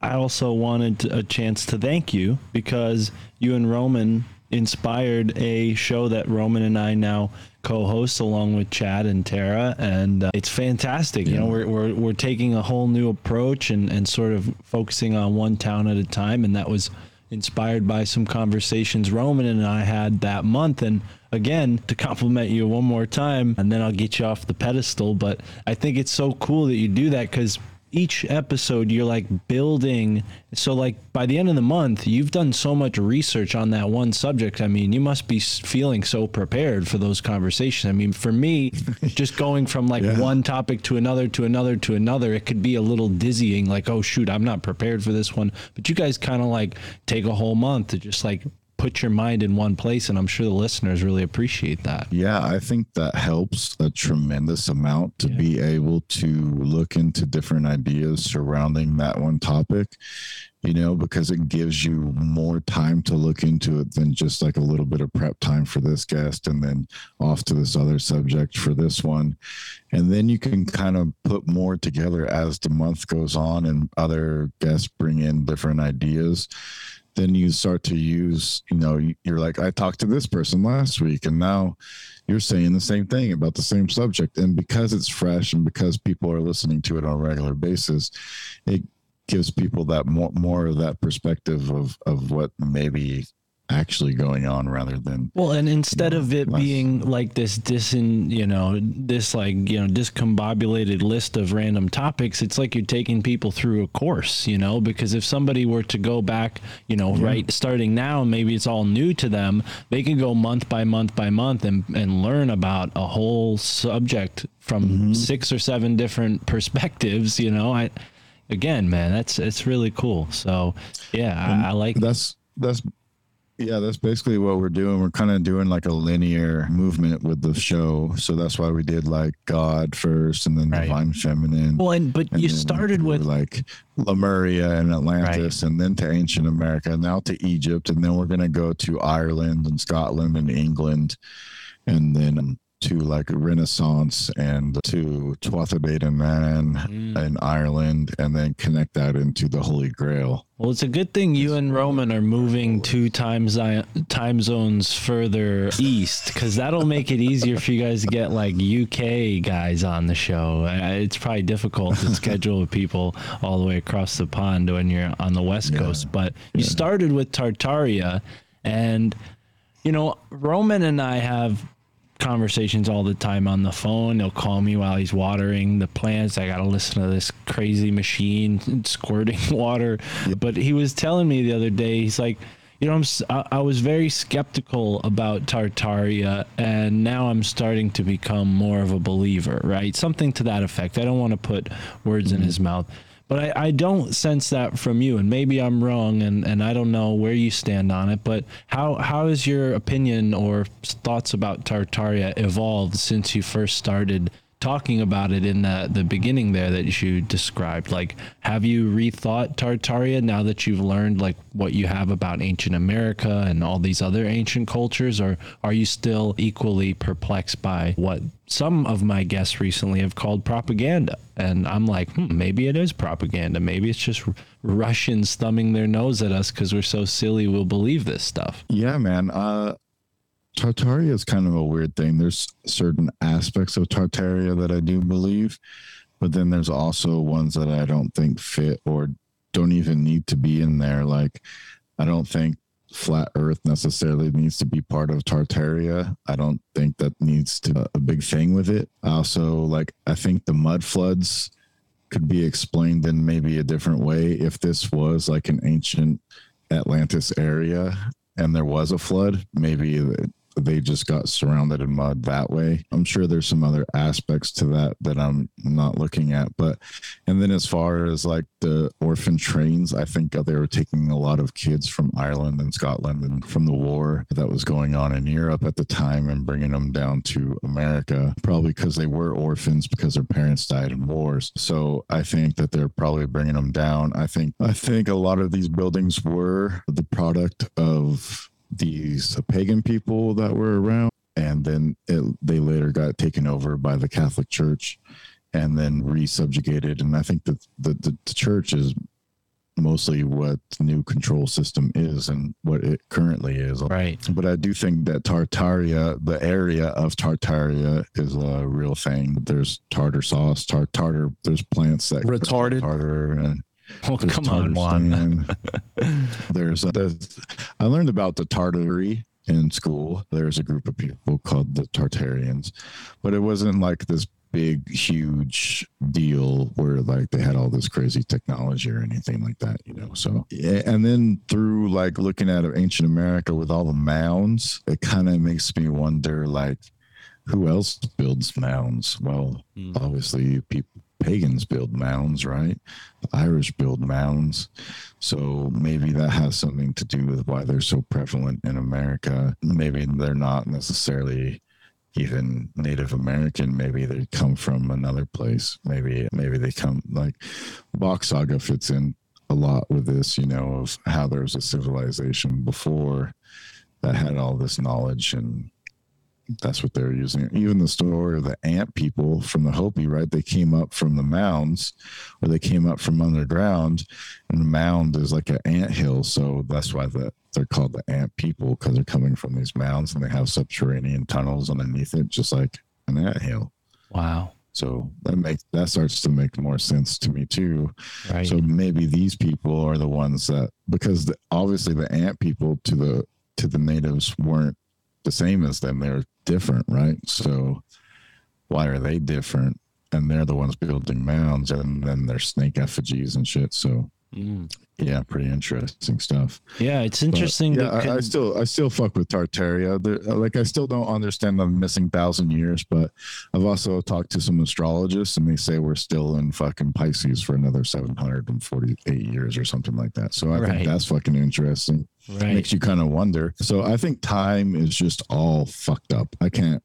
Speaker 1: I also wanted a chance to thank you because you and Roman inspired a show that Roman and I now co-host along with Chad and Tara, and uh, it's fantastic. You know, we're, we're we're taking a whole new approach and and sort of focusing on one town at a time, and that was inspired by some conversations Roman and I had that month. And again, to compliment you one more time, and then I'll get you off the pedestal. But I think it's so cool that you do that because each episode you're like building. So, like by the end of the month, you've done so much research on that one subject. I mean, you must be feeling so prepared for those conversations. I mean, for me, just going from like
Speaker 2: Yeah.
Speaker 1: one topic to another to another to another, it could be a little dizzying. Like, oh shoot, I'm not prepared for this one. But you guys kind of like take a whole month to just like put your mind in one place, and I'm sure the listeners really appreciate that.
Speaker 2: Yeah, I think that helps a tremendous amount to be able to look into different ideas surrounding that one topic, you know, because it gives you more time to look into it than just like a little bit of prep time for this guest and then off to this other subject for this one. And then you can kind of put more together as the month goes on and other guests bring in different ideas then you start to use you know you're like i talked to this person last week and now you're saying the same thing about the same subject. And because it's fresh and because people are listening to it on a regular basis it gives people that more more of that perspective of of what maybe actually going on rather than
Speaker 1: Well, and instead of it
Speaker 2: less-
Speaker 1: being like this disin, you know, this like, you know, discombobulated list of random topics, it's like you're taking people through a course, you know, because if somebody were to go back, you know, right starting now, maybe it's all new to them, they can go month by month by month and, and learn about a whole subject from mm-hmm. six or seven different perspectives, you know. I again, man, that's it's really cool. So yeah, I, I like
Speaker 2: that's that's yeah that's basically what we're doing. We're kind of doing like a linear movement with the show. So that's why we did like god first and then
Speaker 1: Right.
Speaker 2: divine feminine.
Speaker 1: Well, and but
Speaker 2: and
Speaker 1: you started with
Speaker 2: like lemuria and atlantis and then to ancient america and now to egypt and then we're going to go to ireland and scotland and england and then to like renaissance and to Tuatha De Man
Speaker 1: Mm.
Speaker 2: in ireland and then connect that into the holy grail
Speaker 1: Well, it's a good thing you and Roman are moving two time zi- time zones further east because that'll make it easier for you guys to get like UK guys on the show. It's probably difficult to schedule people all the way across the pond when you're on the West Coast. But you started with Tartaria, and you know Roman and I have conversations all the time on the phone. He'll call me while he's watering the plants. I got to listen to this crazy machine squirting water. But he was telling me the other day, he's like, you know, I'm, I, I was very skeptical about Tartaria, and now I'm starting to become more of a believer, right? Something to that effect. I don't want to put words in mm-hmm. his mouth, but I, I don't sense that from you, and maybe I'm wrong, and, and I don't know where you stand on it. But how how has your opinion or thoughts about Tartaria evolved since you first started talking about it in the the beginning there that you described? Like, have you rethought Tartaria now that you've learned like what you have about ancient America and all these other ancient cultures, or are you still equally perplexed by what some of my guests recently have called propaganda? And I'm like, hmm, maybe it is propaganda. Maybe it's just Russians thumbing their nose at us because we're so silly we'll believe this stuff.
Speaker 2: Yeah, man. Uh Tartaria is kind of a weird thing. There's certain aspects of Tartaria that I do believe, but then there's also ones that I don't think fit or don't even need to be in there. Like I don't think flat earth necessarily needs to be part of Tartaria. I don't think that needs to be a big thing with it. Also like I think the mud floods could be explained in maybe a different way if this was like an ancient Atlantis area and there was a flood, maybe they just got surrounded in mud that way. I'm sure there's some other aspects to that that I'm not looking at. But, and then as far as like the orphan trains, I think they were taking a lot of kids from Ireland and Scotland and from the war that was going on in Europe at the time and bringing them down to America, probably because they were orphans because their parents died in wars. So I think that they're probably bringing them down. I think, I think a lot of these buildings were the product of these pagan people that were around and then it, they later got taken over by the catholic church and then resubjugated and i think that the, the, the church is mostly what the new control system is and what it currently is
Speaker 1: Right.
Speaker 2: but i do think that tartaria the area of tartaria is a real thing there's tartar sauce tar- tartar there's plants that
Speaker 3: Retarded.
Speaker 2: tartar and
Speaker 1: Well,
Speaker 2: there's
Speaker 1: come on,
Speaker 2: tartar
Speaker 1: Juan.
Speaker 2: sand. there's, there's I learned about the Tartary in school. There's a group of people called the Tartarians, but it wasn't like this big, huge deal where like they had all this crazy technology or anything like that, you know. So and then through like looking at ancient America with all the mounds, it kind of makes me wonder like who else builds mounds? Well,
Speaker 1: Hmm.
Speaker 2: obviously people pagans build mounds, right? The Irish build mounds. So maybe that has something to do with why they're so prevalent in America. Maybe they're not necessarily even Native American. Maybe they come from another place. Maybe maybe they come like Bock Saga fits in a lot with this, you know, of how there was a civilization before that had all this knowledge and that's what they're using. Even the story of the ant people from the Hopi, right? They came up from the mounds, or they came up from underground, and the mound is like an ant hill, so that's why the, they're called the ant people because they're coming from these mounds and they have subterranean tunnels underneath it, just like an ant hill.
Speaker 1: Wow.
Speaker 2: So that makes that starts to make more sense to me too.
Speaker 1: Right.
Speaker 2: So maybe these people are the ones that because the, obviously the ant people to the to the natives weren't the same as them. They're different, right? So why are they different? And they're the ones building mounds, and then there's snake effigies and shit. So
Speaker 1: Mm.
Speaker 2: yeah, pretty interesting stuff.
Speaker 1: Yeah, it's
Speaker 2: But,
Speaker 1: interesting.
Speaker 2: yeah,
Speaker 1: to
Speaker 2: I, I still I still fuck with Tartaria. There- like I still don't understand the missing thousand years, but I've also talked to some astrologists, and they say we're still in fucking Pisces for another seven hundred and forty eight years or something like that. So I
Speaker 1: Right.
Speaker 2: think that's fucking interesting.
Speaker 1: right.
Speaker 2: Makes you kind of wonder. So I think time is just all fucked up. I can't.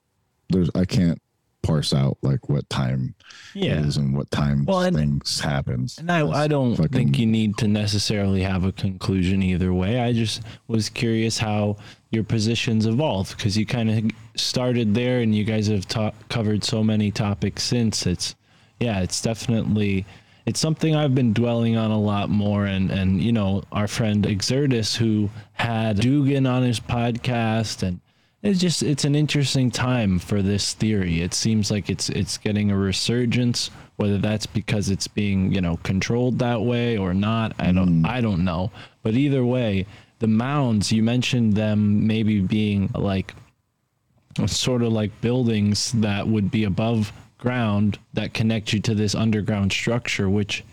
Speaker 2: There's I can't parse out like what time
Speaker 1: yeah.
Speaker 2: is and what time
Speaker 1: Well, and-
Speaker 2: things happens.
Speaker 1: And I, I don't
Speaker 2: fucking-
Speaker 1: think you need to necessarily have a conclusion either way. I just was curious how your positions evolved because you kind of started there and you guys have ta- covered so many topics since. It's, yeah, it's definitely, it's something I've been dwelling on a lot more. And, and you know, our friend Exertus, who had Dugan on his podcast and it's just it's an interesting time for this theory. It seems like it's it's getting a resurgence, whether that's because it's being you know controlled that way or not. I don't mm. I don't know. But either way, the mounds you mentioned them maybe being like sort of like buildings that would be above ground that connect you to this underground structure, which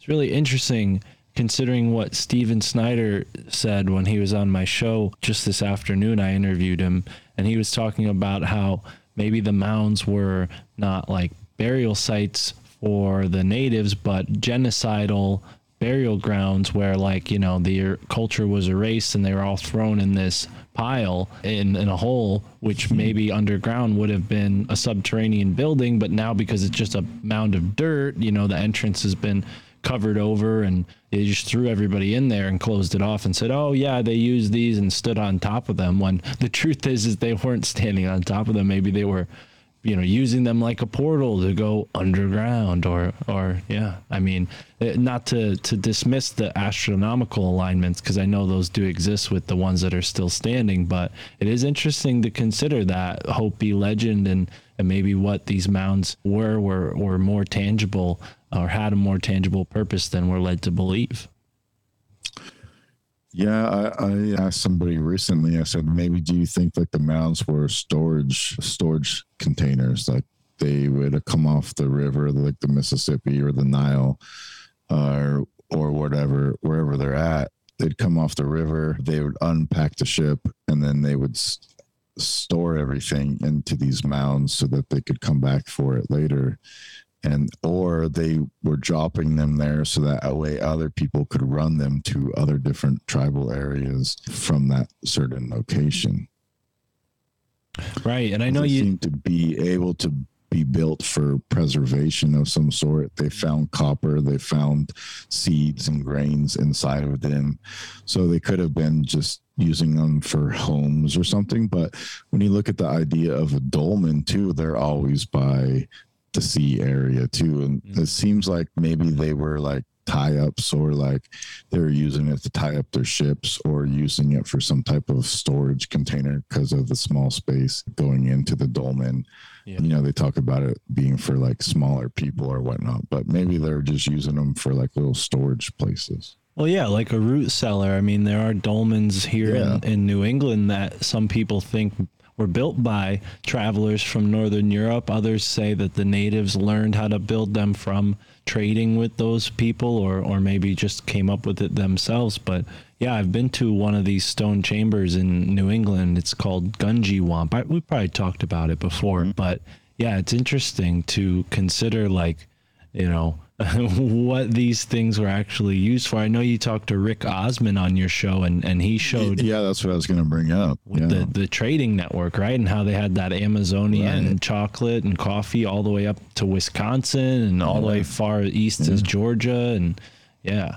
Speaker 1: is really interesting considering what Steven Snyder said when he was on my show just this afternoon. I interviewed him and he was talking about how maybe the mounds were not like burial sites for the natives, but genocidal burial grounds where like you know the er, culture was erased and they were all thrown in this pile in, in a hole which hmm. maybe underground would have been a subterranean building but now because it's just a mound of dirt you know the entrance has been covered over and they just threw everybody in there and closed it off and said oh yeah they used these and stood on top of them when the truth is is they weren't standing on top of them. Maybe they were you know using them like a portal to go underground or or yeah i mean eh, not to to dismiss the astronomical alignments because i know those do exist with the ones that are still standing but it is interesting to consider that hopi legend and and maybe what these mounds were were were more tangible or had a more tangible purpose than we're led to believe
Speaker 2: Yeah, I, I asked somebody recently. I said, maybe do you think like the mounds were storage storage containers? Like they would come off the river, like the Mississippi or the Nile, uh, or whatever, wherever they're at. They'd come off the river. They would unpack the ship, and then they would store everything into these mounds so that they could come back for it later and or they were dropping them there so that way other people could run them to other different tribal areas from that certain location.
Speaker 1: right and i know
Speaker 2: they
Speaker 1: you
Speaker 2: seem to be able to be built for preservation of some sort. They found copper, they found seeds and grains inside of them. So they could have been just using them for homes or something. But when you look at the idea of a dolmen too, they're always by the sea area too. And
Speaker 1: Mm-hmm.
Speaker 2: it seems like maybe they were like tie ups or like they were using it to tie up their ships or using it for some type of storage container because of the small space going into the dolmen.
Speaker 1: Yeah.
Speaker 2: You know, they talk about it being for like smaller people or whatnot, but maybe they're just using them for like little storage places.
Speaker 1: Well, yeah, like a root cellar. I mean, there are dolmens here in, in New England that some people think were built by travelers from Northern Europe. Others say that the natives learned how to build them from trading with those people or, or maybe just came up with it themselves. But yeah, I've been to one of these stone chambers in New England. It's called Gungywamp. I, we probably talked about it before, mm-hmm. but yeah, it's interesting to consider like, you know, what these things were actually used for. I know you talked to Rick Osmon on your show and, and he showed
Speaker 2: Yeah, that's what I was going to bring up. Yeah.
Speaker 1: the, the trading network, right? And how they had that Amazonian
Speaker 2: Right.
Speaker 1: chocolate and coffee all the way up to Wisconsin and all the way far east as Georgia. And yeah.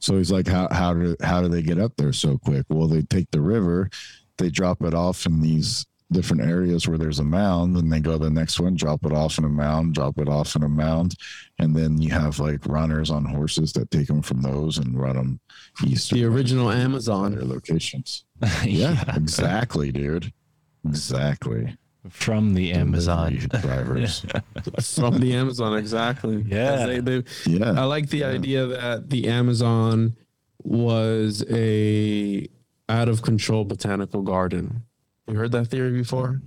Speaker 2: So he's like, how how do how do they get up there so quick? Well, they take the river, they drop it off in these different areas where there's a mound, and they go to the next one, drop it off in a mound, drop it off in a mound, and then you have like runners on horses that take them from those and run them east.
Speaker 3: The original
Speaker 2: to their
Speaker 3: Amazon.
Speaker 2: locations. Yeah, exactly, dude. Exactly.
Speaker 1: From the Amazon.
Speaker 2: Drivers.
Speaker 3: from the Amazon, exactly.
Speaker 1: Yeah.
Speaker 3: They- they-
Speaker 2: Yeah.
Speaker 3: I like the idea that the Amazon was a out of control botanical garden. You heard that theory before?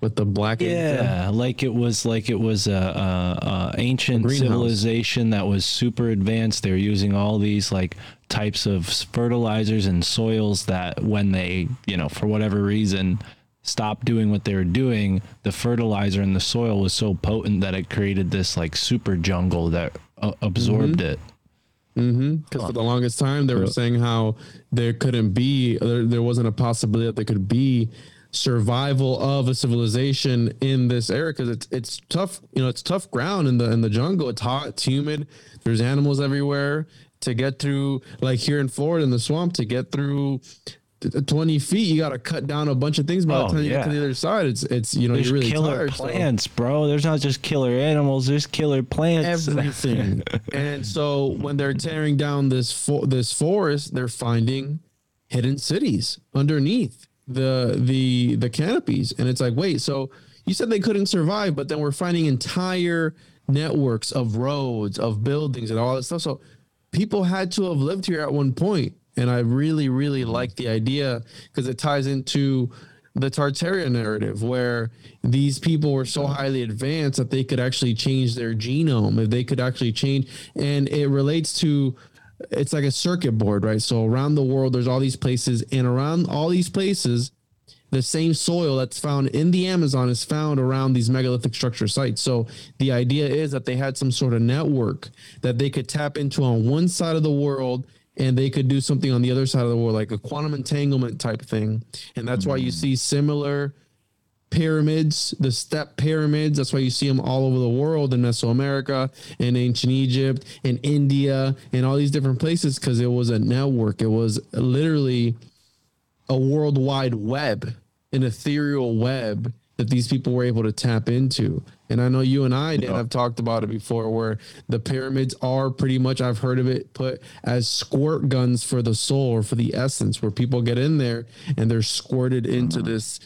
Speaker 3: With the black?
Speaker 1: Yeah, like it was like it was a, a, a ancient
Speaker 3: greenhouse.
Speaker 1: civilization that was super advanced. They were using all these like types of fertilizers and soils that when they, you know, for whatever reason, stopped doing what they were doing, the fertilizer in the soil was so potent that it created this like super jungle that uh, absorbed it.
Speaker 3: Mm-hmm. Because for the longest time, they were saying how there couldn't be, there, there wasn't a possibility that there could be survival of a civilization in this area because it's it's tough. You know, it's tough ground in the in the jungle. It's hot. It's humid. There's animals everywhere. To get through, like here in Florida in the swamp, to get through. T- 20 feet you got to cut down a bunch of things by
Speaker 1: Oh,
Speaker 3: the time you get to the other side it's it's you know
Speaker 1: There's
Speaker 3: you're really
Speaker 1: killer
Speaker 3: tired, so-
Speaker 1: plants, bro. There's not just killer animals. There's killer plants.
Speaker 3: everything. and so when they're tearing down this fo- this forest, they're finding hidden cities underneath the the the canopies, and it's like, wait, so you said they couldn't survive, but then we're finding entire networks of roads, of buildings, and all that stuff. So people had to have lived here at one point, and I really, really like the idea because it ties into the Tartaria narrative, where these people were so highly advanced that they could actually change their genome, if they could actually change, and it relates to it's like a circuit board, right? So around the world, there's all these places, and around all these places, the same soil that's found in the Amazon is found around these megalithic structure sites. So the idea is that they had some sort of network that they could tap into on one side of the world and they could do something on the other side of the world, like a quantum entanglement type thing. And that's why you mm. see similar pyramids, the step pyramids. That's why you see them all over the world in Mesoamerica, in ancient Egypt, in India, in all these different places because it was a network. It was literally a worldwide web, an ethereal web that these people were able to tap into. And I know you and I, Dan, have talked about it before, where the pyramids are pretty much, I've heard of it put as squirt guns for the soul or for the essence, where people get in there and they're squirted into mm-hmm. this.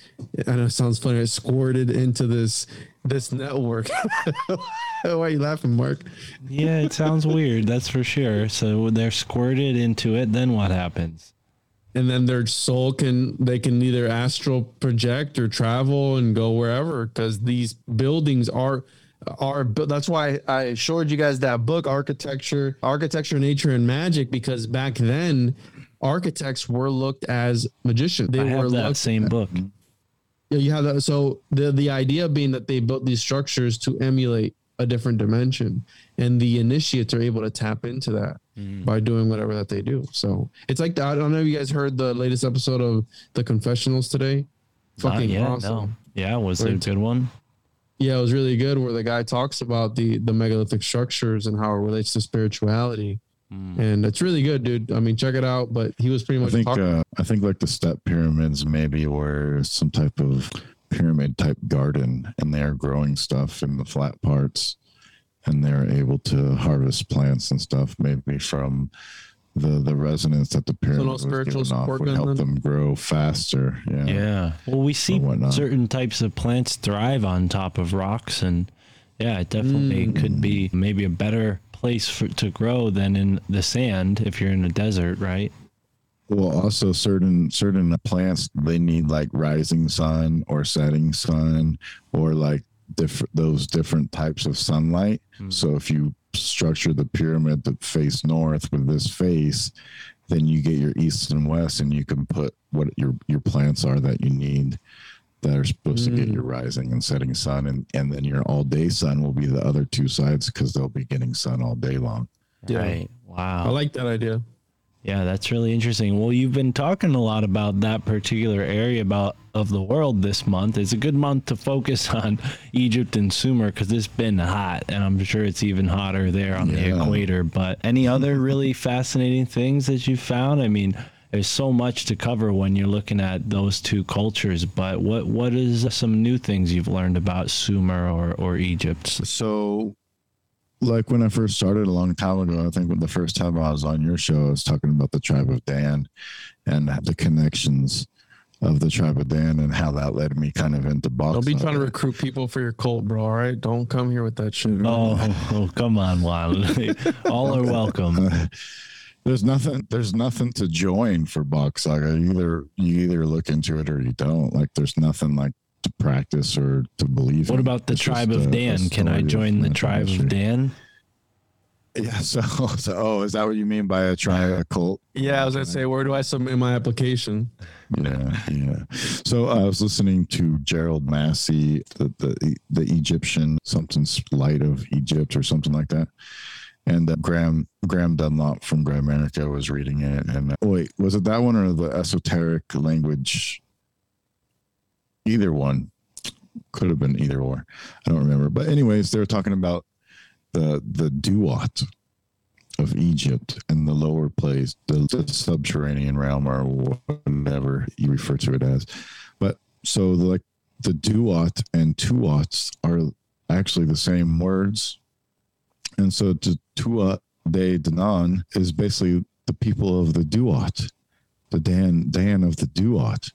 Speaker 3: I know it sounds funny, squirted into this this network. Why are you laughing, Mark?
Speaker 1: yeah, it sounds weird. That's for sure. So they're squirted into it, then what happens?
Speaker 3: And then their soul can they can either astral project or travel and go wherever because these buildings are are that's why I showed you guys that book architecture architecture nature and magic because back then architects were looked as magicians they
Speaker 1: I
Speaker 3: were
Speaker 1: that same book.
Speaker 3: yeah, you have that. So the the idea being that they built these structures to emulate a different dimension, and the initiates are able to tap into that
Speaker 1: Mm.
Speaker 3: by doing whatever that they do. So it's like I don't know if you guys heard the latest episode of the confessionals today. Fucking
Speaker 1: yet,
Speaker 3: awesome.
Speaker 1: no. Yeah, was it a
Speaker 3: Right.
Speaker 1: good one?
Speaker 3: Yeah, it was really good. Where the guy talks about the the megalithic structures and how it relates to spirituality,
Speaker 1: Mm.
Speaker 3: and it's really good, dude. I mean, check it out. But he was pretty much
Speaker 2: I
Speaker 3: much
Speaker 2: think
Speaker 3: talking.
Speaker 2: uh, I think like the step pyramids maybe were some type of pyramid type garden, and they're growing stuff in the flat parts, and they're able to harvest plants and stuff maybe from the the resonance that the pyramid was
Speaker 3: spiritual
Speaker 2: giving off
Speaker 3: support
Speaker 2: would help
Speaker 3: then?
Speaker 2: them grow faster. Yeah.
Speaker 1: Yeah. Well, we see certain types of plants thrive on top of rocks, and yeah, it definitely
Speaker 3: Mm.
Speaker 1: could be maybe a better place for to grow than in the sand if you're in a desert, right?
Speaker 2: Well, also certain certain plants they need like rising sun or setting sun or like different those different types of sunlight. Mm. So if you structure the pyramid to face north with this face, then you get your east and west, and you can put what your your plants are that you need that are supposed to get mm. your rising and setting sun, and and then your all day sun will be the other two sides because they'll be getting sun all day long.
Speaker 3: Yeah.
Speaker 1: Right. Wow.
Speaker 3: I like that idea.
Speaker 1: Yeah, that's really interesting. Well, you've been talking a lot about that particular area about of the world this month. It's a good month to focus on Egypt and Sumer because it's been hot, and I'm sure it's even hotter there on the equator. But any other really fascinating things that you found? I mean, there's so much to cover when you're looking at those two cultures. But what what is some new things you've learned about Sumer or or Egypt?
Speaker 2: So, like when I first started a long time ago, I think when the first time I was on your show, I was talking about the tribe of Dan and the connections of the tribe of Dan and how that led me kind of into box.
Speaker 3: Don't be trying to recruit people for your cult, bro. All right, don't come here with that shit.
Speaker 1: Oh, oh come on, Juan. All are welcome.
Speaker 2: there's nothing there's nothing to join for Bock Saga. You either you either look into it or you don't. Like there's nothing like to practice or to believe.
Speaker 1: What
Speaker 2: in.
Speaker 1: about the
Speaker 2: It's
Speaker 1: tribe
Speaker 2: just
Speaker 1: of
Speaker 2: a- a
Speaker 1: Dan? Can I join the
Speaker 2: myth and
Speaker 1: tribe of. Dan?
Speaker 2: Yeah. So, so oh, is that what you mean by a tri a cult?
Speaker 3: Yeah, I was gonna say, where do I submit my application?
Speaker 2: Yeah, yeah. So I was listening to Gerald Massey, the the, the Egyptian something light of Egypt or something like that, and uh, Graham Graham Dunlop from Grammatica was reading it. And uh, wait, was it that one or the esoteric language? Either one could have been either or. I don't remember. But anyways, they were talking about the the duat of Egypt and the lower place, the, the subterranean realm, or whatever you refer to it as. But so the, like the duat and tuats are actually the same words, and so to tuat de Danan is basically the people of the duat, the Dan Dan of the duat,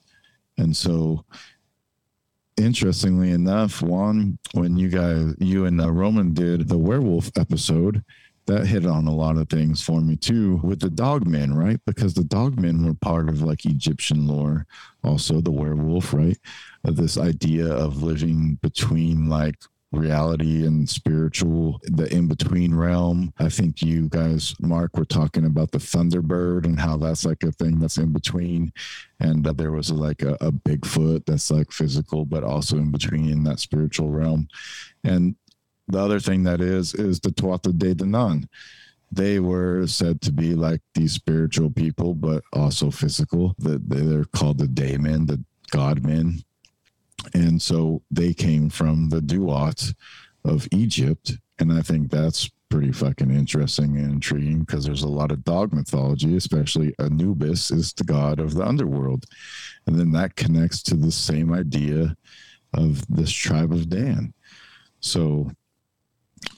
Speaker 2: and so. Interestingly enough, Juan, when you guys, you and uh, Roman did the werewolf episode, that hit on a lot of things for me too with the dogmen, right? Because the dogmen were part of like Egyptian lore, also the werewolf, right? This idea of living between like reality and spiritual, the in between realm. I think you guys, Mark, were talking about the Thunderbird and how that's like a thing that's in between. And uh, there was like a, a Bigfoot that's like physical, but also in between in that spiritual realm. And the other thing that is is the Tuatha De Danann. They were said to be like these spiritual people, but also physical. That they're called the daemon, the godmen, and so they came from the Duat of Egypt, and I think that's pretty fucking interesting and intriguing because there's a lot of dog mythology, especially Anubis is the god of the underworld, and then that connects to the same idea of this tribe of Dan. So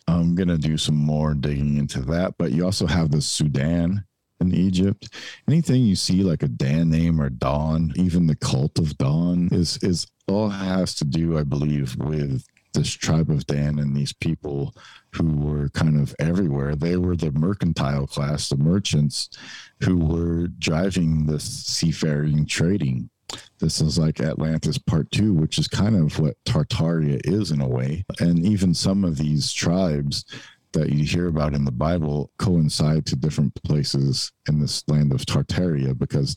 Speaker 2: I'm to do some more digging into that. But you also have the Sudan in Egypt. Anything you see like a Dan name or Dawn, even the cult of Dawn is is all has to do, I believe, with this tribe of Dan and these people who were kind of everywhere. They were the mercantile class, the merchants who were driving this seafaring trading. This is like Atlantis Part Two, which is kind of what Tartaria is in a way. And even some of these tribes that you hear about in the Bible coincide to different places in this land of Tartaria because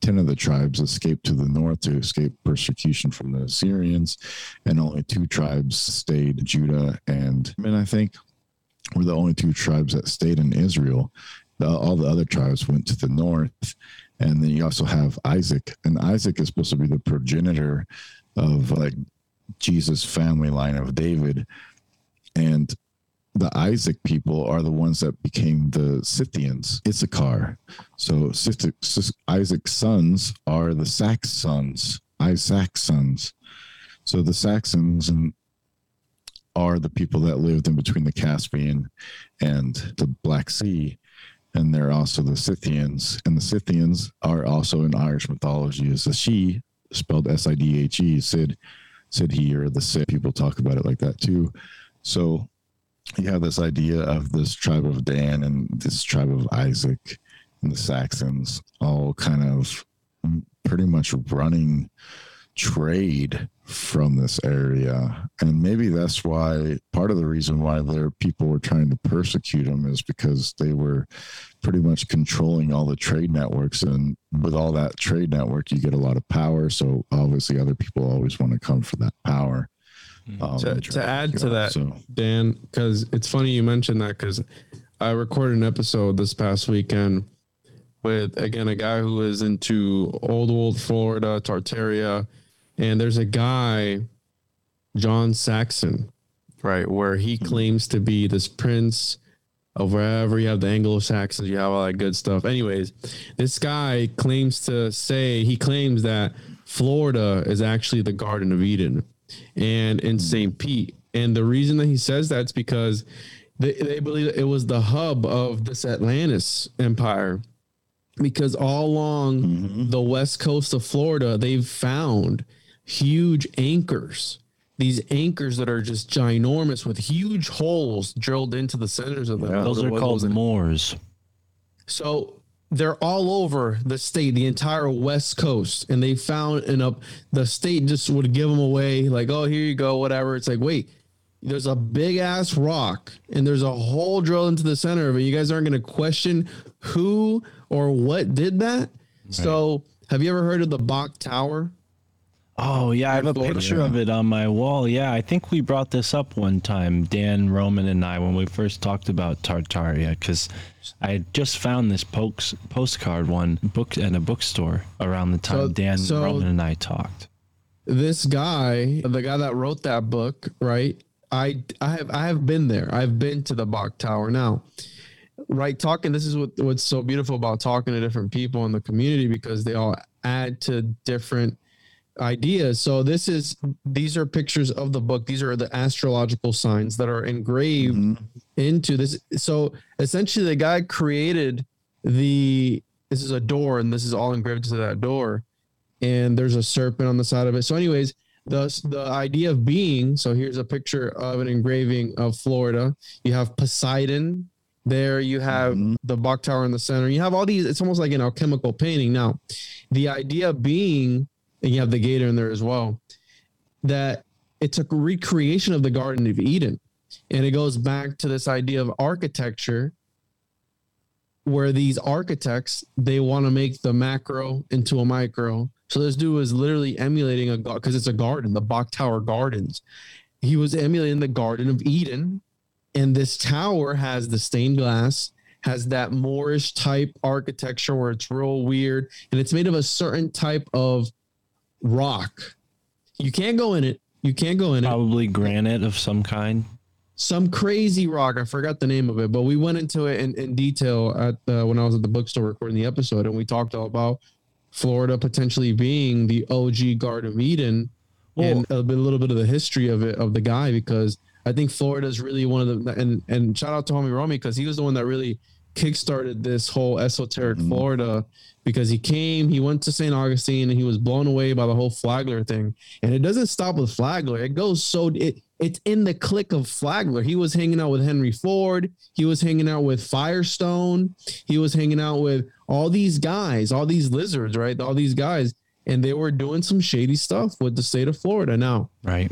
Speaker 2: 10 of the tribes escaped to the north to escape persecution from the Assyrians, and only two tribes stayed Judah and, and I think were the only two tribes that stayed in Israel. The, all the other tribes went to the north. And then you also have Isaac, and Isaac is supposed to be the progenitor of like Jesus' family line of David. And the Isaac people are the ones that became the Scythians, Issachar. So Isaac's sons are the Sax sons, Isaac's sons. So the Saxons and are the people that lived in between the Caspian and the Black Sea. And they're also the Scythians. And the Scythians are also in Irish mythology as a she, spelled S I D H E, Sid, Sid he, or the Sid. People talk about it like that too. So you have this idea of this tribe of Dan and this tribe of Isaac and the Saxons all kind of pretty much running trade from this area. And maybe that's why part of the reason why their people were trying to persecute them is because they were pretty much controlling all the trade networks. And with all that trade network, you get a lot of power. So obviously, other people always want to come for that power. Um,
Speaker 3: To- to add to
Speaker 2: know,
Speaker 3: that,
Speaker 2: so.
Speaker 3: Dan, because it's funny you mentioned that because I recorded an episode this past weekend with again a guy who is into old old Florida, Tartaria, and there's a guy, John Saxon, right, where he claims to be this prince of wherever you have the Anglo-Saxons, you have all that good stuff. Anyways, this guy claims to say he claims that Florida is actually the Garden of Eden and in hmm. St. Pete. And the reason that he says that's because they, they believe it was the hub of this Atlantis empire. Because all along mm-hmm. the west coast of Florida, they've found huge anchors. These anchors that are just ginormous with huge holes drilled into the centers of them.
Speaker 1: Those are called Moors.
Speaker 3: So they're all over the state, the entire West Coast, and they found and up the state just would give them away, like, oh, here you go, whatever. It's like, wait, there's a big ass rock and there's a hole drilled into the center of it. You guys aren't going to question who or what did that. So, have you ever heard of the Bok Tower?
Speaker 1: Oh yeah, I have a picture
Speaker 2: yeah.
Speaker 1: of it on my wall. Yeah, I think we brought this up one time, Dan Roman and I, when we first talked about Tartaria, because I had just found this pokes, postcard one book in a bookstore around the time
Speaker 3: So-
Speaker 1: Dan
Speaker 3: so-
Speaker 1: Roman and I talked.
Speaker 3: this guy, the guy that wrote that book, right? I I have I have been there. I've been to the Bok Tower now. Right, talking. This is what what's so beautiful about talking to different people in the community because they all add to different ideas. So this is these are pictures of the book. These are the astrological signs that are engraved
Speaker 2: Mhm.
Speaker 3: into this. So essentially, the guy created the. This is a door, and this is all engraved to that door and there's a serpent on the side of it. So, anyways, the the idea of being. So here's a picture of an engraving of Florida. You have Poseidon. There you have
Speaker 2: Mhm.
Speaker 3: the Bok Tower in the center. You have all these. It's almost like an alchemical painting. Now, the idea being, and you have the gator in there as well. That it's a recreation of the Garden of Eden, and it goes back to this idea of architecture where these architects they want to make the macro into a micro. So this dude was literally emulating a because it's a garden, the Bok Tower Gardens. He was emulating the Garden of Eden, and this tower has the stained glass, has that Moorish type architecture where it's real weird, and it's made of a certain type of rock. You can't go in it. You can't go in it
Speaker 1: Probably granite of some kind.
Speaker 3: some crazy rock. I forgot the name of it, but we went into it in, in detail at the, when I was at the bookstore recording the episode, and we talked all about Florida potentially being the OG Garden of Eden, and a, bit, a little bit of the history of it of the guy because I think Florida is really one of the and and shout out to homie Romy because he was the one that really kickstarted this whole esoteric
Speaker 2: Mhm.
Speaker 3: Florida because he came, he went to St. Augustine and he was blown away by the whole Flagler thing. And it doesn't stop with Flagler. It goes so it it's in the click of Flagler. He was hanging out with Henry Ford. He was hanging out with Firestone. He was hanging out with all these guys, all these lizards, right? All these guys. And they were doing some shady stuff with the state of Florida. Now,
Speaker 1: Right.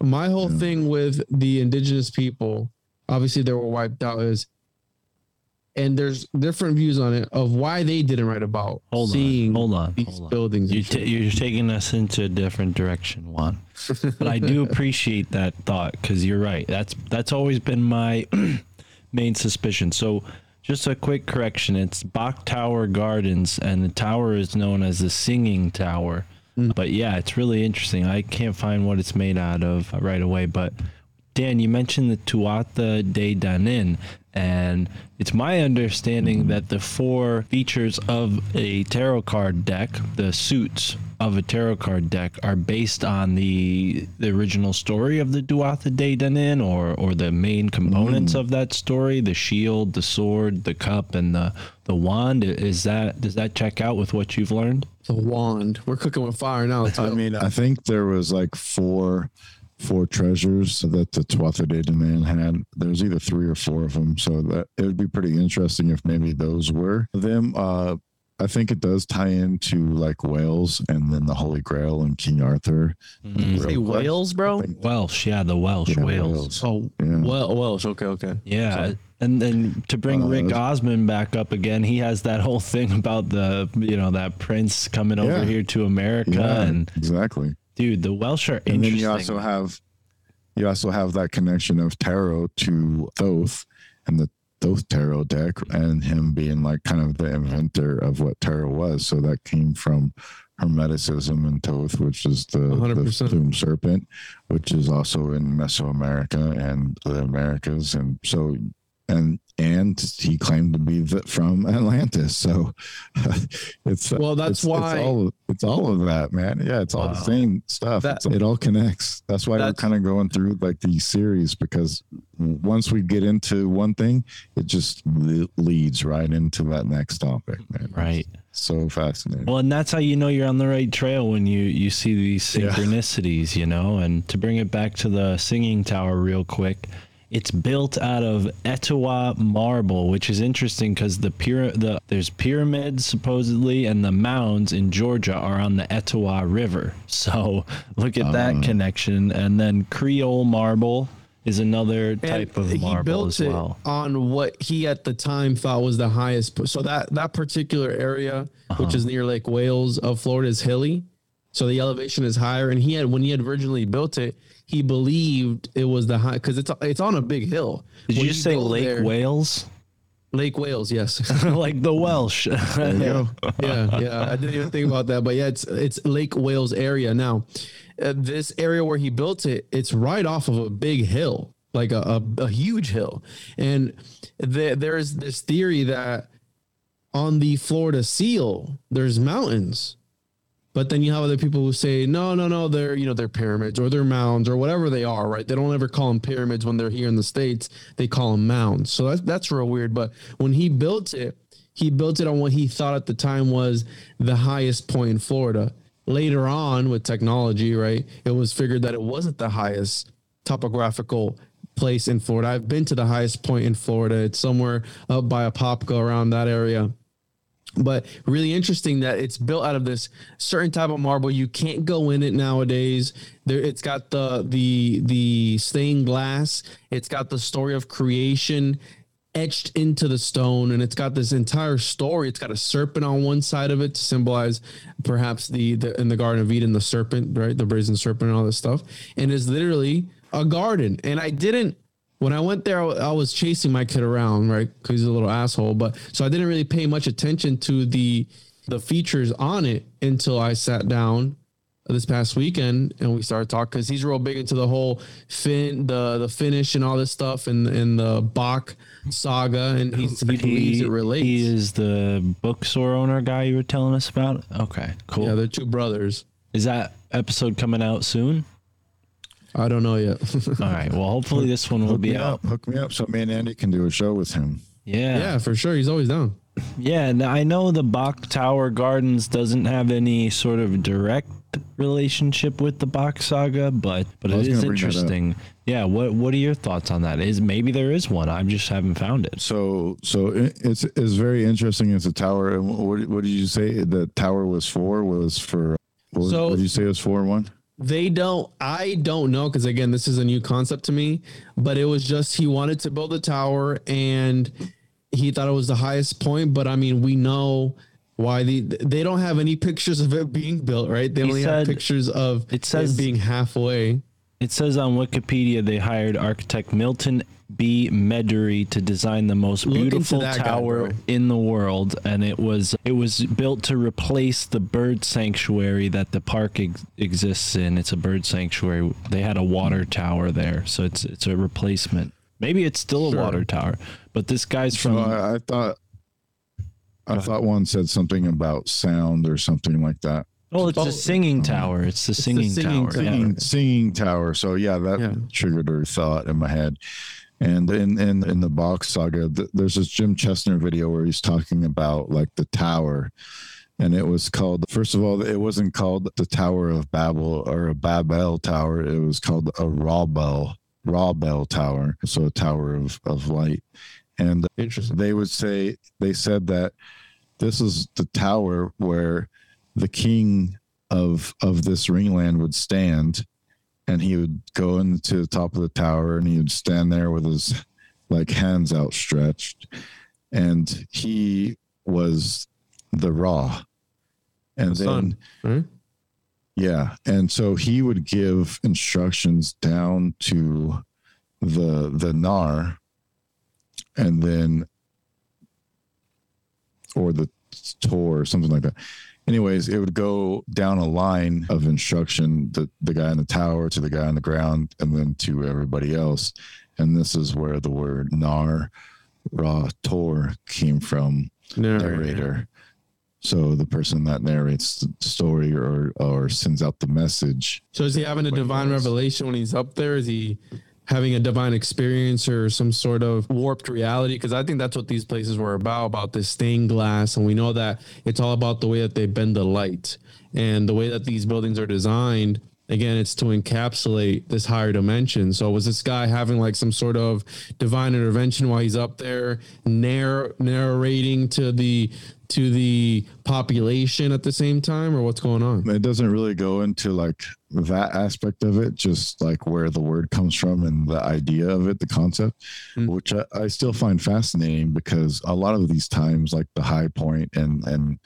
Speaker 3: my whole thing with the indigenous people, obviously they were wiped out, is and there's different views on it of why they didn't write about
Speaker 1: Hold
Speaker 3: seeing
Speaker 1: on. Hold on.
Speaker 3: these
Speaker 1: Hold on.
Speaker 3: buildings.
Speaker 1: You
Speaker 3: and shit.
Speaker 1: t- you're taking us into a different direction, Juan. but I do appreciate that thought because you're right. That's that's always been my main suspicion. So, just a quick correction: it's Bok Tower Gardens, and the tower is known as the Singing Tower. Hmm. But yeah, it's really interesting. I can't find what it's made out of right away, but. Dan, you mentioned the Tuatha De Danann, and it's my understanding that the four features of a tarot card deck, the suits of a tarot card deck, are based on the the original story of the Tuatha De Danann, or or the main components mm. of that story: the shield, the sword, the cup, and the the wand. Is that does that check out with what you've learned?
Speaker 3: the wand. We're cooking with fire now.
Speaker 2: I mean, I think there was like four four treasures that the Tuatha De Danann had. There's either three or four of them, so that it would be pretty interesting if maybe those were them. Uh, I think it does tie into like Wales and then the Holy Grail and King Arthur.
Speaker 1: Mm.
Speaker 4: Say Wales, bro.
Speaker 2: I
Speaker 1: Welsh, yeah, the Welsh
Speaker 2: Yeah,
Speaker 1: Wales.
Speaker 3: oh,
Speaker 2: Yeah.
Speaker 4: Well, Welsh. Okay, okay.
Speaker 1: Yeah, and then to bring
Speaker 2: Uh,
Speaker 1: Rick Osmon back up again, he has that whole thing about the you know that prince coming over here to America,
Speaker 2: yeah,
Speaker 1: and
Speaker 2: exactly.
Speaker 1: Dude, the Welsh are interesting.
Speaker 2: And then you also have you also have that connection of tarot to Thoth and the Thoth tarot deck and him being like kind of the inventor of what tarot was. So that came from Hermeticism and Thoth, which is the, the
Speaker 3: 100%.
Speaker 2: plume serpent, which is also in Mesoamerica and the Americas. And so and and he claimed to be the, from Atlantis. So it's
Speaker 3: Well, that's
Speaker 2: it's,
Speaker 3: why-
Speaker 2: it's all, it's all of that, man. Yeah, it's all
Speaker 1: Wow.
Speaker 2: the uh, same stuff.
Speaker 3: That-
Speaker 2: it all connects. That's why
Speaker 3: That's-
Speaker 2: we're kind of going through like these series because once we get into one thing, it just leads right into that next topic, man.
Speaker 1: right.
Speaker 2: So fascinating.
Speaker 1: Well, and that's how you know you're on the right trail when you you see these
Speaker 2: Yeah.
Speaker 1: synchronicities, you know. And to bring it back to the singing tower real quick, It's built out of Etowah marble, which is interesting because the pyra- the there's pyramids supposedly, and the mounds in Georgia are on the Etowah River. So look at that connection. And then Creole marble is another type of
Speaker 3: he
Speaker 1: marble
Speaker 3: built
Speaker 1: as
Speaker 3: it
Speaker 1: well.
Speaker 3: on what he at the time thought was the highest. So that that particular area, which
Speaker 1: Uh-huh.
Speaker 3: is near Lake Wales of Florida, is hilly. So the elevation is higher. And he had when he had originally built it, he believed it was the high because it's it's on a big hill.
Speaker 1: Did
Speaker 3: When
Speaker 1: you just say Lake
Speaker 3: there-
Speaker 1: Wales?
Speaker 3: Lake Wales, yes.
Speaker 1: like the Welsh.
Speaker 2: There
Speaker 3: yeah, yeah. I didn't even think about that, but yeah, it's it's Lake Wales area now. Uh, this area where he built it, it's right off of a big hill, like a, a, a huge hill, and the, there's this theory that on the Florida Seal, there's mountains. But then you have other people who say, no, no, no, they're, you know, they're pyramids or they're mounds or whatever they are, right? They don't ever call them pyramids when they're here in the States. They call them mounds. So that's, that's real weird. But when he built it, he built it on what he thought at the time was the highest point in Florida. Later on with technology, right, it was figured that it wasn't the highest topographical place in Florida. I've been to the highest point in Florida. It's somewhere up by Apopka around that area but really interesting that it's built out of this certain type of marble. You can't go in it nowadays. There it's got the the the stained glass. It's got the story of creation etched into the stone and it's got this entire story. It's got a serpent on one side of it to symbolize perhaps the, the in the garden of eden the serpent right? The brazen serpent and all this stuff. And it's literally a garden. And i didn't when I went there, I was chasing my kid around, right? Because he's a little asshole. But so I didn't really pay much attention to the the features on it until I sat down this past weekend and we started talking because he's real big into the whole fin the the Finnish and all this stuff and and the Bock saga and he's, he believes it relates.
Speaker 1: He is the bookstore owner guy you were telling us about. Okay, cool.
Speaker 3: yeah, they're two brothers.
Speaker 1: is that episode coming out soon?
Speaker 3: I don't know yet.
Speaker 1: All right. Well, hopefully this one will
Speaker 2: Hook
Speaker 1: be out.
Speaker 2: up. Hook me up so me and Andy can do a show with him.
Speaker 1: Yeah.
Speaker 3: yeah, for sure. He's always down.
Speaker 1: Yeah, and I know the Bok Tower Gardens doesn't have any sort of direct relationship with the Bock saga, but but
Speaker 2: I
Speaker 1: it
Speaker 2: was
Speaker 1: is
Speaker 2: gonna bring that up.
Speaker 1: interesting. Yeah, what what are your thoughts on that? Is maybe there is one. I just haven't found it.
Speaker 2: So, so it's it's very interesting. It's a tower. And what, what did you say the tower was for? Was for what,
Speaker 3: So-
Speaker 2: what did you say it was for? One.
Speaker 3: They don't. I don't know because again, this is a new concept to me. But it was just he wanted to build a tower and he thought it was the highest point. But I mean, we know why the they don't have any pictures of it being built, right? They
Speaker 1: He
Speaker 3: only have pictures of
Speaker 1: it says-
Speaker 3: it being halfway.
Speaker 1: It says on Wikipedia they hired architect Milton B. Medary to design the most beautiful
Speaker 3: that guy,
Speaker 1: tower in the world, and it was it was built to replace the bird sanctuary that the park ex- exists in. It's a bird sanctuary. They had a water tower there, so it's it's a replacement. Maybe it's still a water tower, but this guy's from
Speaker 2: So I, I thought, I thought one said something about sound or something like that.
Speaker 1: Oh, it's
Speaker 3: Oh,
Speaker 1: a singing tower. It's the
Speaker 3: the
Speaker 1: singing,
Speaker 3: singing
Speaker 1: tower.
Speaker 3: tower.
Speaker 1: yeah.
Speaker 2: Singing, singing tower. So yeah, that
Speaker 3: Yeah.
Speaker 2: triggered a thought in my head. And in in in the box saga, th- there's this Jim Chestnut video where he's talking about like the tower, and it was called. First of all, it wasn't called the Tower of Babel or a Babel Tower. It was called a Rawbell Rawbell Tower. So a tower of of light. And
Speaker 3: Interesting.
Speaker 2: they would say they said that this is the tower where the king of of this ringland would stand and he would go into the top of the tower and he would stand there with his like hands outstretched. And he was the raw and
Speaker 3: The
Speaker 2: then
Speaker 3: right?
Speaker 2: yeah and so he would give instructions down to the the nar and then or the tor or something like that anyways it would go down a line of instruction the, the guy in the tower to the guy on the ground and then to everybody else. And this is where the word nar ra tor came from narrator. So the person that narrates the story or or sends out the message.
Speaker 3: So is he having a divine revelation when he's up there? Is he having a divine experience or some sort of warped reality? Because I think that's what these places were about, about this stained glass. And we know that it's all about the way that they bend the light and the way that these buildings are designed. again, it's to encapsulate this higher dimension. So was this guy having like some sort of divine intervention while he's up there narr- narrating to the to the population at the same time, or what's going on?
Speaker 2: It doesn't really go into like that aspect of it, just like where the word comes from and the idea of it, the concept,
Speaker 3: Mm.
Speaker 2: which I, I still find fascinating because a lot of these times, like the high point and and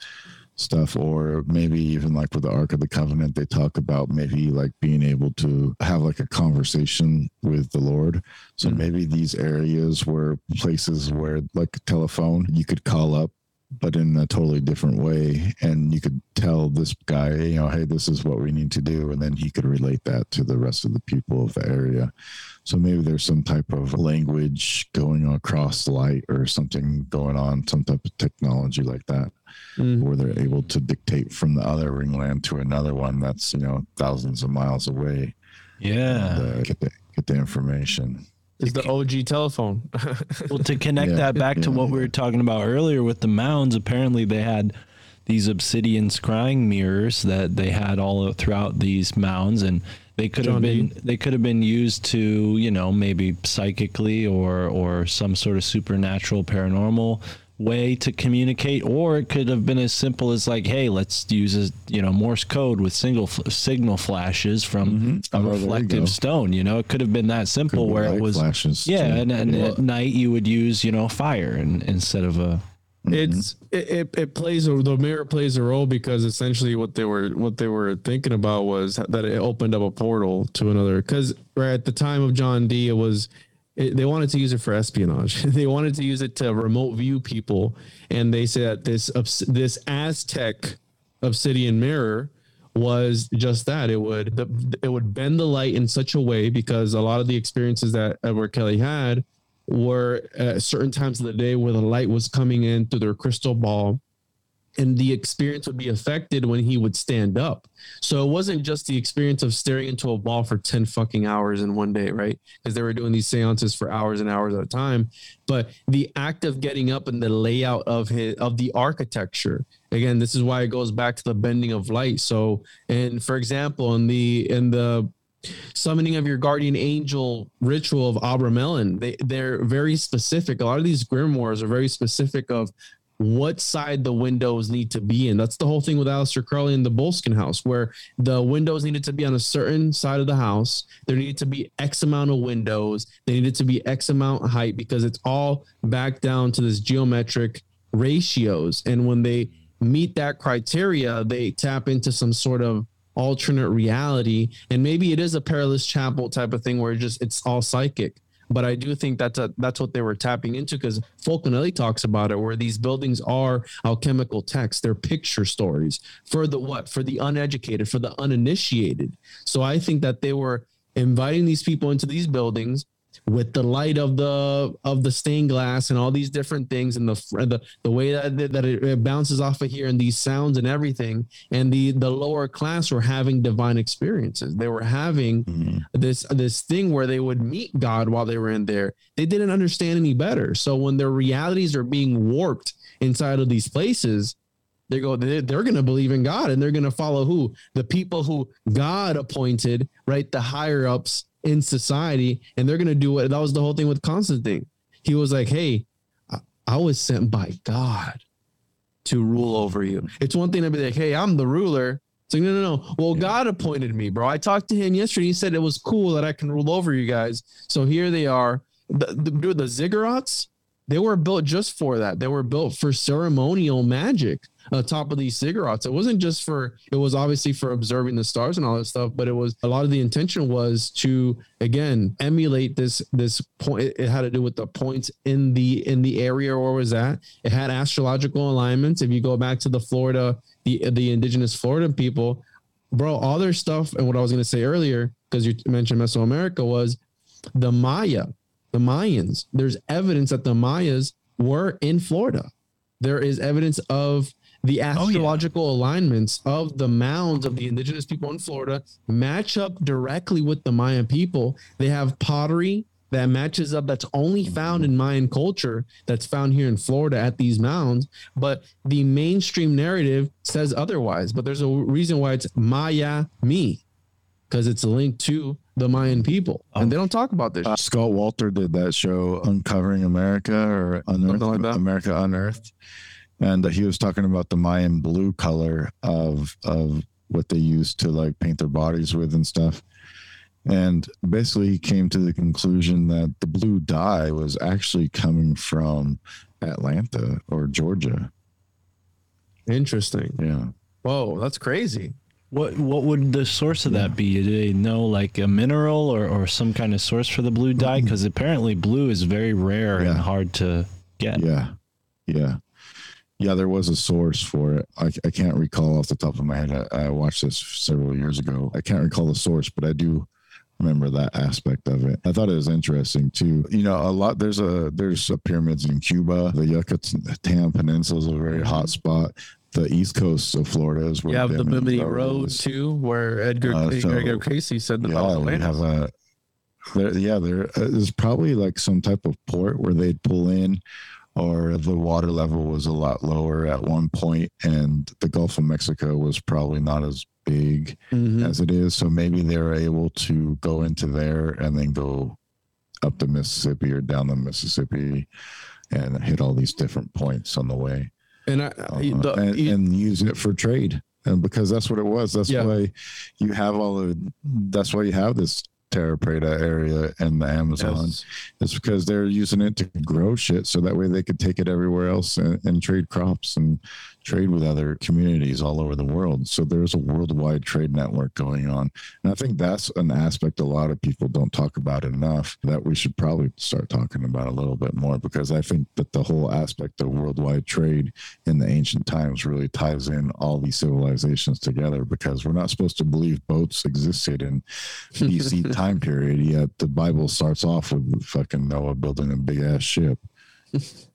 Speaker 2: stuff, or maybe even like with the Ark of the Covenant, they talk about maybe like being able to have like a conversation with the Lord. So
Speaker 3: Mm.
Speaker 2: maybe these areas were places where like a telephone, you could call up but in a totally different way. And you could tell this guy, you know, hey, this is what we need to do. And then he could relate that to the rest of the people of the area. So maybe there's some type of language going across light or something going on, some type of technology like that,
Speaker 3: Mm.
Speaker 2: where they're able to dictate from the other ringland to another one that's, you know, thousands of miles away.
Speaker 1: Yeah.
Speaker 2: and, uh, get the get the information.
Speaker 3: Is the OG telephone?
Speaker 1: Well, to connect
Speaker 2: Yeah.
Speaker 1: that back to what we were talking about earlier with the mounds, apparently they had these obsidian scrying mirrors that they had all throughout these mounds, and they could have been
Speaker 3: D.
Speaker 1: they could have been used to you know maybe psychically or or some sort of supernatural paranormal way to communicate or it could have been as simple as like hey let's use a, you know morse code with single f- signal flashes from mm-hmm. a
Speaker 2: Oh, there you
Speaker 1: reflective stone you know? It could have been that simple
Speaker 2: be
Speaker 1: where it was
Speaker 2: flashes,
Speaker 1: yeah
Speaker 2: too.
Speaker 1: and, and at night you would use you know fire and, instead of a mm-hmm.
Speaker 3: it's it, it, it plays a, the mirror plays a role because essentially what they were what they were thinking about was that it opened up a portal to another because right at the time of John Dee it was it, they wanted to use it for espionage. They wanted to use it to remote view people. And they said this this Aztec obsidian mirror was just that. It would the, it would bend the light in such a way because a lot of the experiences that Edward Kelley had were at certain times of the day where the light was coming in through their crystal ball and the experience would be affected when he would stand up. So it wasn't just the experience of staring into a ball for 10 fucking hours in one day, right? Because they were doing these seances for hours and hours at a time. But the act of getting up and the layout of his of the architecture. Again, this is why it goes back to the bending of light. So, and for example, in the in the summoning of your guardian angel ritual of Abramelin. They they're very specific. A lot of these grimoires are very specific of what side the windows need to be in. That's the whole thing with Aleister Crowley and the Boleskine house, where the windows needed to be on a certain side of the house. There needed to be X amount of windows. They needed to be X amount height because it's all back down to this geometric ratios. And when they meet that criteria, they tap into some sort of alternate reality. And maybe it is a perilous chapel type of thing where it just it's all psychic. But I do think that's a, that's what they were tapping into because Fulcanelli talks about it, where these buildings are alchemical texts, they're picture stories for the what? For the uneducated, for the uninitiated. So I think that they were inviting these people into these buildings with the light of the of the stained glass and all these different things and the the, the way that, that it, bounces off of here and these sounds and everything and the the lower class were having divine experiences they were having
Speaker 2: Mhm.
Speaker 3: this this thing where they would meet God while they were in there. They didn't understand any better. So when their realities are being warped inside of these places, they go they're going to believe in God and they're going to follow who the people who God appointed, right? The higher ups in society, and they're going to do what that was the whole thing with Constantine. He was like, "Hey, I, I was sent by God." To rule over you. It's one thing to be like, hey, I'm the ruler. It's like, no, no, no. Well, God appointed me, bro. I talked to him yesterday. He said it was cool that I can rule over you guys. So here they are. The, the, the ziggurats, they were built just for that. They were built for ceremonial magic on top of these ziggurats. It wasn't just for, it was obviously for observing the stars and all that stuff, but it was a lot of the intention was to, again, emulate this, this point. It, had to do with the points in the, in the area it was at. It had astrological alignments. If you go back to the Florida, the, the indigenous Florida people, bro, all their stuff. And what I was going to say earlier, because you mentioned Mesoamerica was the Maya, the Mayans. There's evidence that the Mayas were in Florida. There is evidence of the astrological alignments of the mounds of the indigenous people in Florida match up directly with the Mayan people. They have pottery that matches up that's only found in Mayan culture that's found here in Florida at these mounds, but the mainstream narrative says otherwise. But there's a reason why it's Maya me. because it's linked to the Mayan people,
Speaker 1: Oh.
Speaker 3: and they don't talk about this.
Speaker 2: Uh, Scott Wolter did that show, Uncovering America or Unearthed,
Speaker 3: Something like that.
Speaker 2: America Unearthed, and he was talking about the Mayan blue color of of what they used to like paint their bodies with and stuff. And basically, he came to the conclusion that the blue dye was actually coming from Atlanta or Georgia.
Speaker 3: Interesting.
Speaker 2: Yeah.
Speaker 3: Whoa, that's crazy.
Speaker 1: What what would the source of that be? Do they know like a mineral or, or some kind of source for the blue dye? Mm-hmm. Because apparently blue is very rare and hard to get.
Speaker 2: Yeah. Yeah. Yeah, there was a source for it. I, I can't recall off the top of my head. I, I watched this several years ago. I can't recall the source, but I do remember that aspect of it. I thought it was interesting too. You know, a lot there's a there's a pyramids in Cuba. The Yucatan Peninsula is a very hot spot. The east coast of Florida is where
Speaker 3: You have the
Speaker 2: Bimini
Speaker 3: Road
Speaker 2: is.
Speaker 3: too, where Edgar
Speaker 2: Uh, so-
Speaker 3: Edgar Cayce said the
Speaker 2: Yeah, we
Speaker 3: Atlantis.
Speaker 2: have a. There, yeah, there is probably like some type of port where they'd pull in, or the water level was a lot lower at one point, and the Gulf of Mexico was probably not as big
Speaker 3: Mhm.
Speaker 2: as it is. So maybe they're able to go into there and then go up the Mississippi or down the Mississippi, and hit all these different points on the way
Speaker 3: And I,
Speaker 2: uh,
Speaker 3: the,
Speaker 2: and,
Speaker 3: you-
Speaker 2: and use it for trade. And because that's what it was. That's
Speaker 3: Yeah.
Speaker 2: why you have all of. That's why you have this Terra Preta area in the Amazon.
Speaker 3: yes.
Speaker 2: It's because they're using it to grow shit, so that way they could take it everywhere else and, and trade crops and trade with other communities all over the world. So there's a worldwide trade network going on, and I think that's an aspect a lot of people don't talk about enough. That we should probably start talking about a little bit more because I think that the whole aspect of worldwide trade in the ancient times really ties in all these civilizations together. Because we're not supposed to believe boats existed in BC time period. Yet the Bible starts off with fucking Noah building a big ass ship.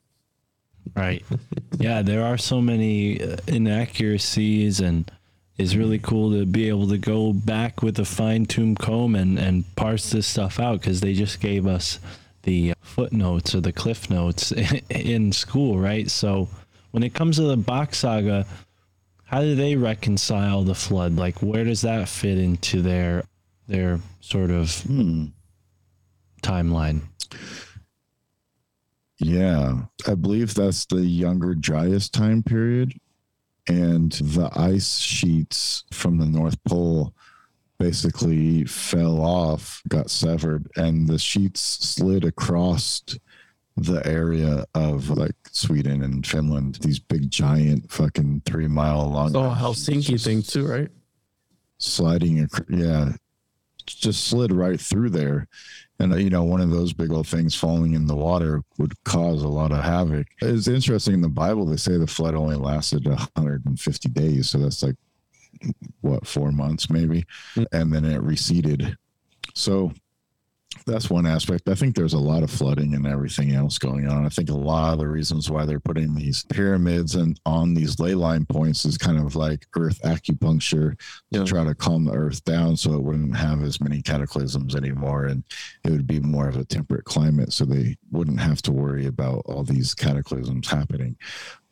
Speaker 1: Right. yeah, there are so many uh, inaccuracies, and it's really cool to be able to go back with a fine tuned comb and, and parse this stuff out because they just gave us the footnotes or the cliff notes in school, right? So when it comes to the Bock saga, how do they reconcile the flood? Like, where does that fit into their their sort of
Speaker 2: Hmm.
Speaker 1: timeline?
Speaker 2: Yeah, I believe that's the Younger Dryas time period, and the ice sheets from the North Pole basically fell off, got severed, and the sheets slid across the area of like Sweden and Finland. These big, giant, fucking three mile long.
Speaker 3: Oh, Helsinki thing too, right?
Speaker 2: sliding yeah just slid right through there and you know one of those big old things falling in the water would cause a lot of havoc. It's interesting in the bible they say the flood only lasted 150 days. So that's like what four months maybe? Hmm. And then it receded. So that's one aspect. I think there's a lot of flooding and everything else going on. I think a lot of the reasons why they're putting these pyramids and on these ley line points is kind of like earth acupuncture
Speaker 3: Yeah.
Speaker 2: to try to calm the earth down so it wouldn't have as many cataclysms anymore and it would be more of a temperate climate so they wouldn't have to worry about all these cataclysms happening.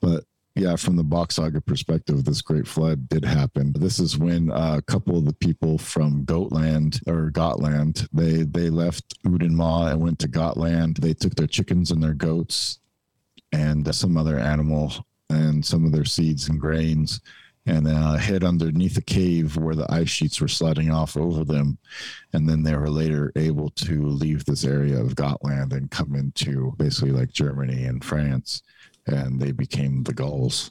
Speaker 2: But yeah, from the Bock Saga perspective, this great flood did happen. This is when uh, a couple of the people from Goatland or Gotland, they they left Udenma and went to Gotland. They took their chickens and their goats and some other animal and some of their seeds and grains and uh, hid underneath a cave where the ice sheets were sliding off over them. And then they were later able to leave this area of Gotland and come into basically like Germany and France. And they became the Gauls.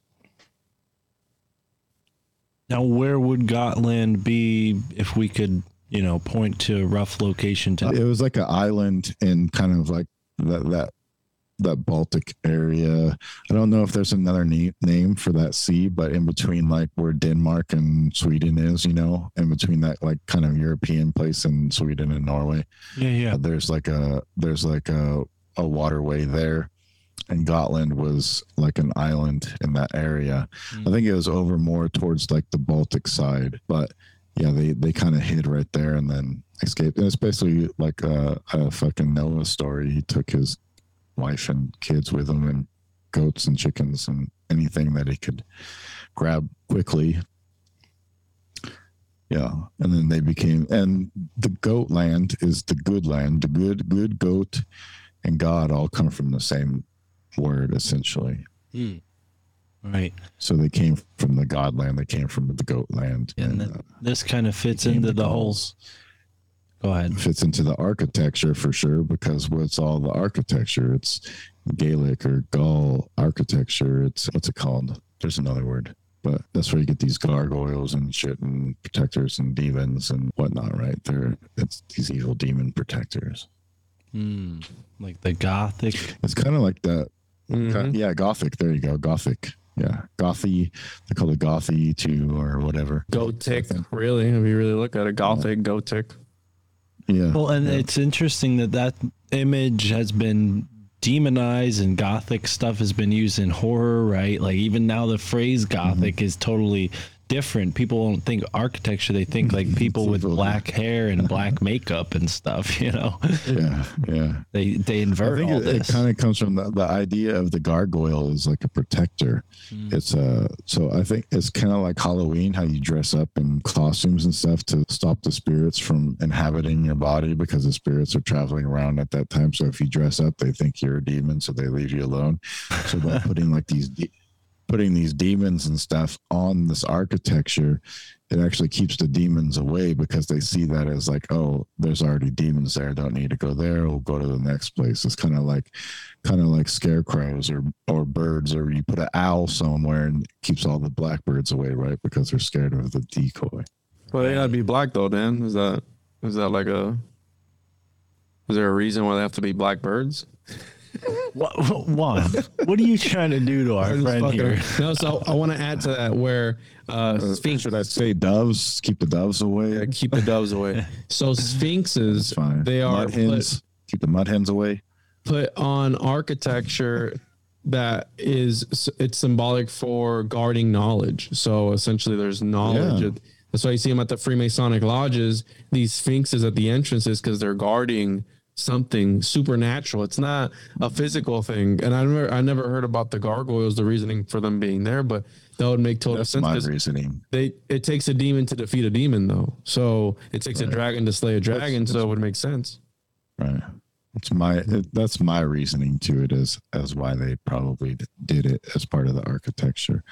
Speaker 1: Now, where would Gotland be if we could, you know, point to a rough location to?
Speaker 2: It was like an island in kind of like that that that Baltic area. I don't know if there's another na- name for that sea, but in between like where Denmark and Sweden is, you know, in between that like kind of European place and Sweden and Norway,
Speaker 1: Yeah, yeah.
Speaker 2: uh, there's like a there's like a a waterway there. And Gotland was like an island in that area. I think it was over more towards like the Baltic side, but yeah, they they kind of hid right there and then escaped. And it's basically like a, a fucking Noah story. He took his wife and kids with him and goats and chickens and anything that he could grab quickly. Yeah, and then they became, and the goat land is the good land. The good, good goat, and God all come from the same word essentially.
Speaker 1: Hmm. Right.
Speaker 2: So they came from the God land. They came from the goat land,
Speaker 1: And
Speaker 2: and uh,
Speaker 1: this kind of fits into
Speaker 2: the
Speaker 1: whole. Go ahead.
Speaker 2: fits into the architecture for sure because what's all the architecture? It's Gaelic or Gaul architecture. It's what's it called? There's another word, but that's where you get these gargoyles and shit and protectors and demons and whatnot, right? They're it's these evil demon protectors.
Speaker 1: Hmm. Like the Gothic.
Speaker 2: It's kind of like that.
Speaker 3: Mhm.
Speaker 2: Yeah, Gothic. There you go, Gothic. Yeah, Gothy. They call it Gothy too, or whatever.
Speaker 3: Gothic, really. If you really look at it, Gothic, Gothic.
Speaker 2: Yeah.
Speaker 1: Well, and
Speaker 2: yeah.
Speaker 1: it's interesting that that image has been demonized and gothic stuff has been used in horror, right? Like even now the phrase gothic is totally different. People don't think architecture, they think like people with black hair and black makeup and stuff, you know.
Speaker 2: yeah, yeah.
Speaker 1: They they invert.
Speaker 2: I think
Speaker 1: all
Speaker 2: it, it kind of comes from the, the idea of the gargoyle is like a protector.
Speaker 1: Mm.
Speaker 2: It's a so I think it's kind of like Halloween, how you dress up in costumes and stuff to stop the spirits from inhabiting your body because the spirits are traveling around at that time. So if you dress up, they think you're a demon, so they leave you alone. So by putting like these de- putting these demons and stuff on this architecture, it actually keeps the demons away because they see that as like, oh, there's already demons there. Don't need to go there. We'll go to the next place. It's kind of like, kind of like scarecrows or or birds, or you put an owl somewhere and keeps all the blackbirds away, right? Because they're scared of the decoy.
Speaker 3: Well, they gotta be black though, Dan. Is that is that like a is there a reason why they have to be black birds?
Speaker 1: What, Juan, what are you trying to do to our friend
Speaker 3: fucking-
Speaker 1: here?
Speaker 3: No, so I want to add to that where uh, sphinx
Speaker 2: Should I say doves? Keep the doves away.
Speaker 3: yeah, keep the doves away. So sphinxes,
Speaker 2: fine.
Speaker 3: they are
Speaker 2: mud hens. Keep the mud hens away.
Speaker 3: put on architecture that is it's symbolic for guarding knowledge. So essentially, there's knowledge.
Speaker 2: Yeah.
Speaker 3: That's why you see them at the Freemasonic lodges. These sphinxes at the entrances because they're guarding something supernatural. It's not a physical thing. And I never, I never heard about the gargoyles, the reasoning for them being there, but that would make total
Speaker 2: That's
Speaker 3: sense.
Speaker 2: my reasoning.
Speaker 3: They it takes a demon to defeat a demon, though. So it takes a dragon to slay a dragon. so it would make sense.
Speaker 2: Right. It's my it, that's my reasoning to it as as why they probably did it as part of the architecture,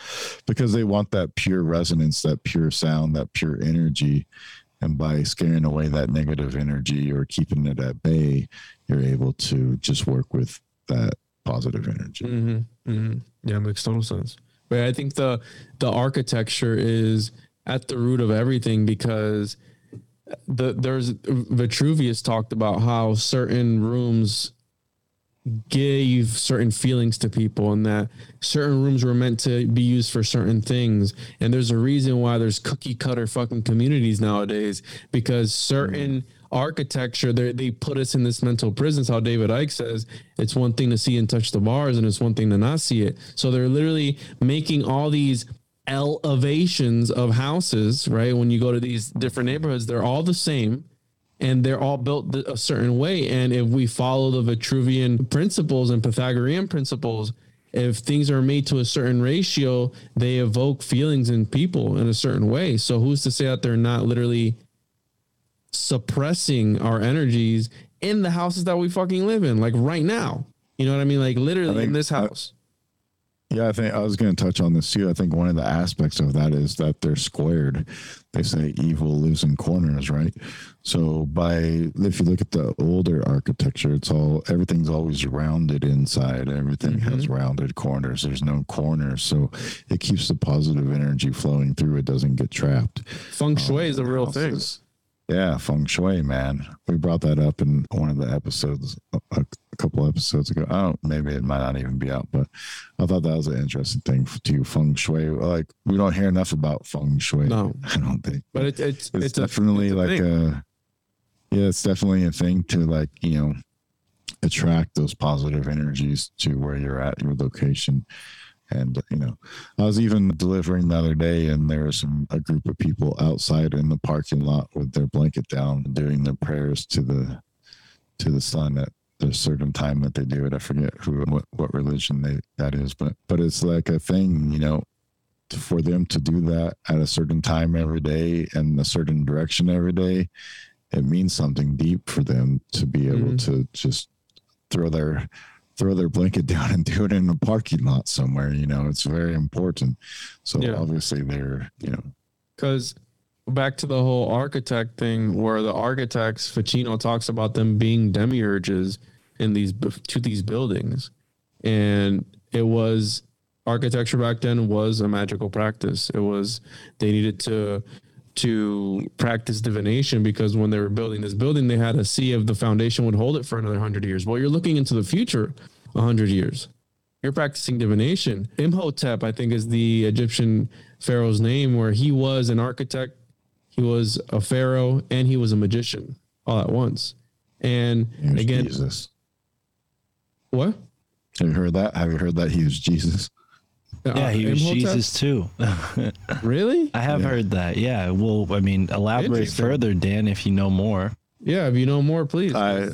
Speaker 2: because they want that pure resonance, that pure sound, that pure energy, and by scaring away that negative energy or keeping it at bay, you're able to just work with that positive energy.
Speaker 3: Mm-hmm. Mm-hmm. Yeah, makes total sense. But I think the the architecture is at the root of everything because the there's Vitruvius talked about how certain rooms gave certain feelings to people and that certain rooms were meant to be used for certain things. And there's a reason why there's cookie cutter fucking communities nowadays because certain architecture they put us in this mental prison It's how David Icke says it's one thing to see and touch the bars and it's one thing to not see it. So they're literally making all these elevations of houses right? When you go to these different neighborhoods they're all the same and they're all built a certain way. And if we follow the Vitruvian principles and Pythagorean principles, if things are made to a certain ratio, they evoke feelings in people in a certain way. So who's to say that they're not literally suppressing our energies in the houses that we fucking live in, like right now? You know what I mean? Like literally
Speaker 2: think
Speaker 3: in this house.
Speaker 2: Yeah, I think I was going to touch on this too. I think one of the aspects of that is that they're squared. They say evil lives in corners, right? So by if you look at the older architecture, it's all everything's always rounded inside. Everything has mm-hmm. rounded corners. There's no corners, so it keeps the positive energy flowing through. It doesn't get trapped.
Speaker 3: Feng um, Shui is a real thing.
Speaker 2: Yeah, feng shui, man. We brought that up in one of the episodes a, couple episodes ago. Oh, maybe it might not even be out, but I thought that was an interesting thing to feng shui. Like we don't hear enough about feng shui.
Speaker 3: No.
Speaker 2: I don't think.
Speaker 3: But it, it's
Speaker 2: it's,
Speaker 3: it's, a-
Speaker 2: definitely
Speaker 3: it's a
Speaker 2: like
Speaker 3: thing.
Speaker 2: a yeah, it's definitely a thing to like you know attract those positive energies to where you're at your location. And you know, I was even delivering the other day, and there was some a group of people outside in the parking lot with their blanket down, doing their prayers to the to the sun at the certain time that they do it. I forget who what, what religion they that is, but but it's like a thing, you know. for them to do that at a certain time every day and a certain direction every day, it means something deep for them to be able
Speaker 3: Mhm.
Speaker 2: to just throw their throw their blanket down and do it in a parking lot somewhere. You know, it's very important. So
Speaker 3: Yeah.
Speaker 2: obviously they're you know
Speaker 3: because back to the whole architect thing where the architects Ficino talks about them being demiurges in these to these buildings and it was architecture back then was a magical practice it was they needed to to practice divination because when they were building this building they had to see if the foundation would hold it for another 100 years well you're looking into the future 100 years you're practicing divination. Imhotep, I think, is the Egyptian pharaoh's name, where he was an architect, he was a pharaoh, and he was a magician all at once. And
Speaker 2: he was
Speaker 3: again,
Speaker 2: Jesus.
Speaker 3: what?
Speaker 2: Have you heard that? Have you heard that he was Jesus?
Speaker 1: Yeah,
Speaker 3: Uh,
Speaker 1: he was
Speaker 3: Imhotep?
Speaker 1: Jesus too.
Speaker 3: Really?
Speaker 1: I have
Speaker 2: Yeah.
Speaker 1: heard that. Yeah. Well, I mean, elaborate further, Dan, if you know more.
Speaker 3: Yeah. If you know more, please.
Speaker 2: I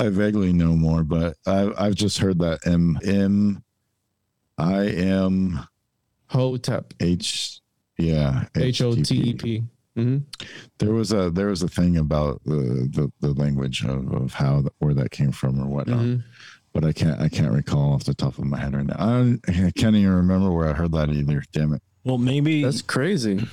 Speaker 2: I vaguely know more, but I I've just heard that M M I M
Speaker 3: Hotep.
Speaker 2: H yeah
Speaker 3: H O T E P. hmm
Speaker 2: There was a there was a thing about the the, the language of, of how where that came from or whatnot,
Speaker 3: hmm
Speaker 2: but I can't I can't recall off the top of my head right now. I, I can't even remember where I heard that either. Damn it!
Speaker 1: Well, maybe
Speaker 3: That's crazy.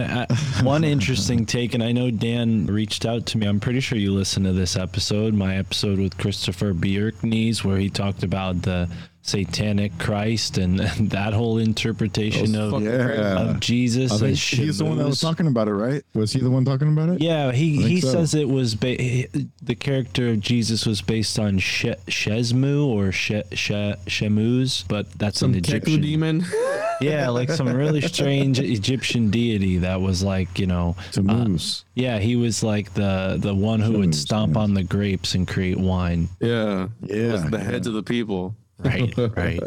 Speaker 1: Uh, one interesting take, and I know Dan reached out to me. I'm pretty sure you listened to this episode, my episode with Christopher Bjerknes, where he talked about the satanic Christ and, and that whole interpretation
Speaker 3: Those
Speaker 1: of,
Speaker 2: Yeah,
Speaker 1: of Jesus.
Speaker 2: I think he's the one that was talking about it, right? Was he the one talking about it?
Speaker 1: Yeah, he, he
Speaker 2: so.
Speaker 1: says it was ba- the character of Jesus was based on she- Shesmu or she- she- Shemuz, but that's
Speaker 3: Some
Speaker 1: an Egyptian.
Speaker 3: demon.
Speaker 1: Yeah, like some really strange Egyptian deity that was like you know
Speaker 2: To uh, moose.
Speaker 1: Yeah, he was like the the one who would stomp
Speaker 2: yeah.
Speaker 1: on the grapes and create wine.
Speaker 3: yeah.
Speaker 2: yeah,
Speaker 3: Was the
Speaker 2: yeah.
Speaker 3: heads of the people.
Speaker 1: Right, right.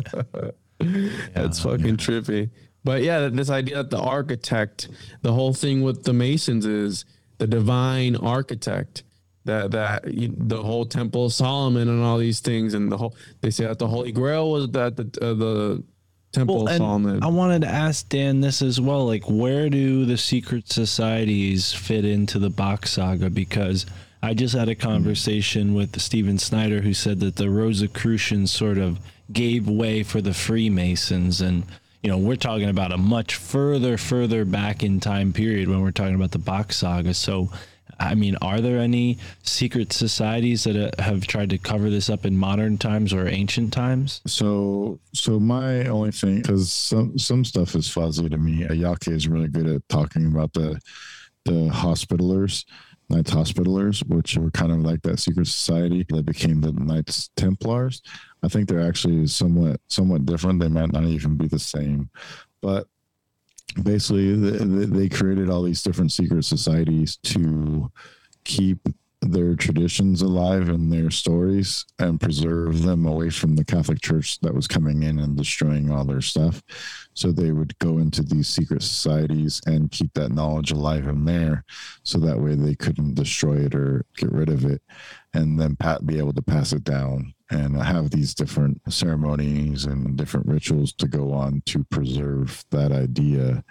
Speaker 3: That's fucking trippy. But yeah, this idea that the architect, the whole thing with the Masons is the divine architect. That that you, the whole Temple of Solomon and all these things, and the whole they say that the Holy Grail was that the uh, the Temple
Speaker 1: Well,
Speaker 3: of Solomon.
Speaker 1: I wanted to ask Dan this as well. Like, where do the secret societies fit into the Bock saga? Because I just had a conversation with Stephen Snyder, who said that the Rosicrucians sort of gave way for the Freemasons, and you know we're talking about a much further, further back in time period when we're talking about the Bock saga. So. I mean, are there any secret societies that uh, have tried to cover this up in modern times or ancient times?
Speaker 2: So, so my only thing, because some some stuff is fuzzy to me. Ayake is really good at talking about the the hospitalers, Knights Hospitalers, which were kind of like that secret society that became the Knights Templars. I think they're actually somewhat somewhat different. They might not even be the same, but basically they, they created all these different secret societies to keep their traditions alive and their stories and preserve them away from the Catholic Church that was coming in and destroying all their stuff. So they would go into these secret societies and keep that knowledge alive in there so that way they couldn't destroy it or get rid of it and then pat, be able to pass it down and have these different ceremonies and different rituals to go on to preserve that idea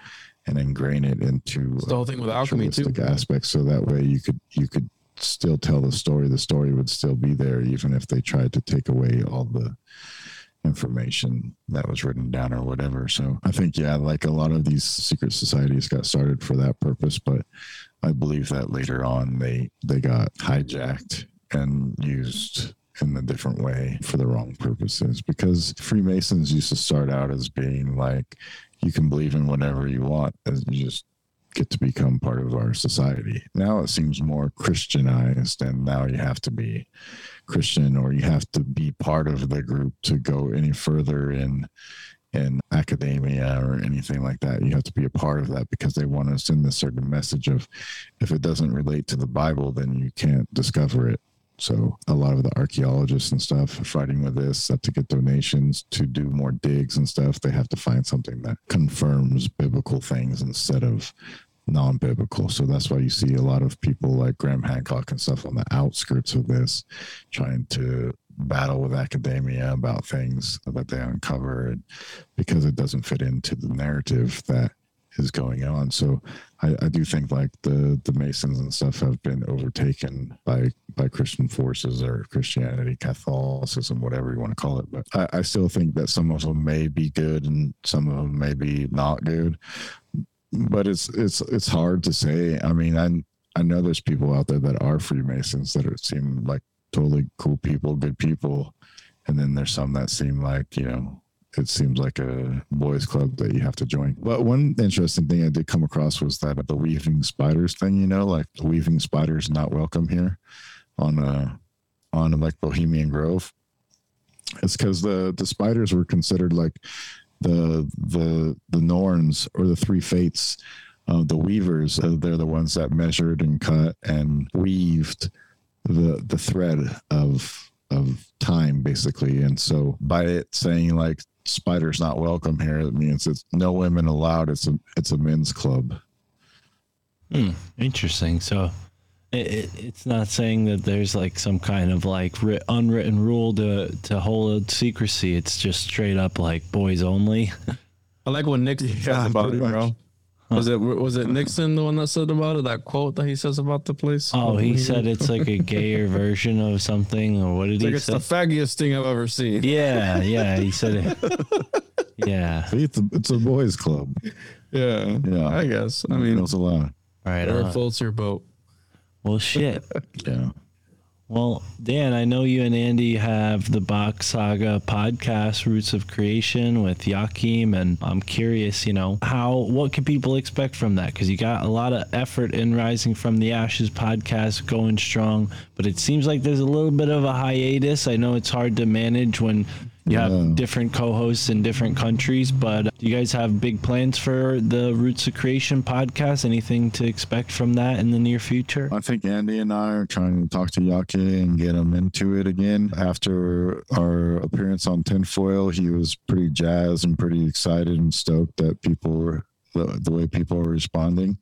Speaker 2: and ingrain it into
Speaker 3: It's the whole thing with alchemy too.
Speaker 2: aspects so that way you could you could still tell the story the story would still be there even if they tried to take away all the information that was written down or whatever. So i think yeah like a lot of these secret societies got started for that purpose but i believe that later on they they got hijacked and used in a different way for the wrong purposes because freemasons used to start out as being like you can believe in whatever you want as you just get to become part of our society. Now it seems more Christianized, and now you have to be Christian or you have to be part of the group to go any further in in academia or anything like that. You have to be a part of that because they want to send a certain message of if it doesn't relate to the Bible, then you can't discover it. So a lot of the archaeologists and stuff fighting with this to get donations to do more digs and stuff, they have to find something that confirms biblical things instead of non-biblical. So that's why you see a lot of people like Graham Hancock and stuff on the outskirts of this trying to battle with academia about things that they uncover because it doesn't fit into the narrative that is going on. So I, I do think like the the Masons and stuff have been overtaken by by Christian forces or Christianity, Catholicism, whatever you want to call it. But I, I still think that some of them may be good and some of them may be not good. But it's it's it's hard to say. I mean, I I know there's people out there that are Freemasons that are, seem like totally cool people, good people, and then there's some that seem like you know it seems like a boys club that you have to join. But one interesting thing I did come across was that the weaving spiders thing, you know, like the weaving spiders not welcome here on uh on like Bohemian Grove. It's because the the spiders were considered like the the the Norns or the three fates. The weavers, they're the ones that measured and cut and weaved the the thread of of time basically and so by it saying like spiders not welcome here it means it's no women allowed it's a it's a men's club
Speaker 1: Hmm, interesting. So it, it, it's not saying that there's like some kind of like writ, unwritten rule to to hold secrecy. It's just straight up like boys only.
Speaker 3: I like what Nixon says
Speaker 2: Yeah,
Speaker 3: about it,
Speaker 2: pretty
Speaker 3: bro.
Speaker 2: Much.
Speaker 3: Was it was it Nixon the one that said about it? That quote that he says about the place.
Speaker 1: Oh, he said it's like a gayer version of something, or what did
Speaker 3: It's
Speaker 1: he
Speaker 3: like it's
Speaker 1: say?
Speaker 3: the faggiest thing I've ever seen.
Speaker 1: yeah, yeah, he said it. Yeah,
Speaker 2: See, it's a, it's a boys club
Speaker 3: Yeah,
Speaker 2: Yeah.
Speaker 3: I guess. I
Speaker 2: I
Speaker 3: mean,
Speaker 2: mean it's allowed
Speaker 1: right.
Speaker 3: whatever
Speaker 1: on.
Speaker 3: Uh, floats your boat.
Speaker 1: Well, shit.
Speaker 2: yeah
Speaker 1: Well, Dan, I know you and Andy have the Bock Saga podcast, Roots of Creation, with Yakim, and I'm curious, you know, how what can people expect from that? Because you got a lot of effort in Rising from the Ashes podcast going strong, but it seems like there's a little bit of a hiatus. I know it's hard to manage when you have
Speaker 2: Yeah.
Speaker 1: different co-hosts in different countries, but do you guys have big plans for the Roots of Creation podcast? Anything to expect from that in the near future?
Speaker 2: I think Andy and I are trying to talk to Yake and get him into it again. After our appearance on Tinfoil, he was pretty jazzed and pretty excited and stoked that people were the, the way people are responding,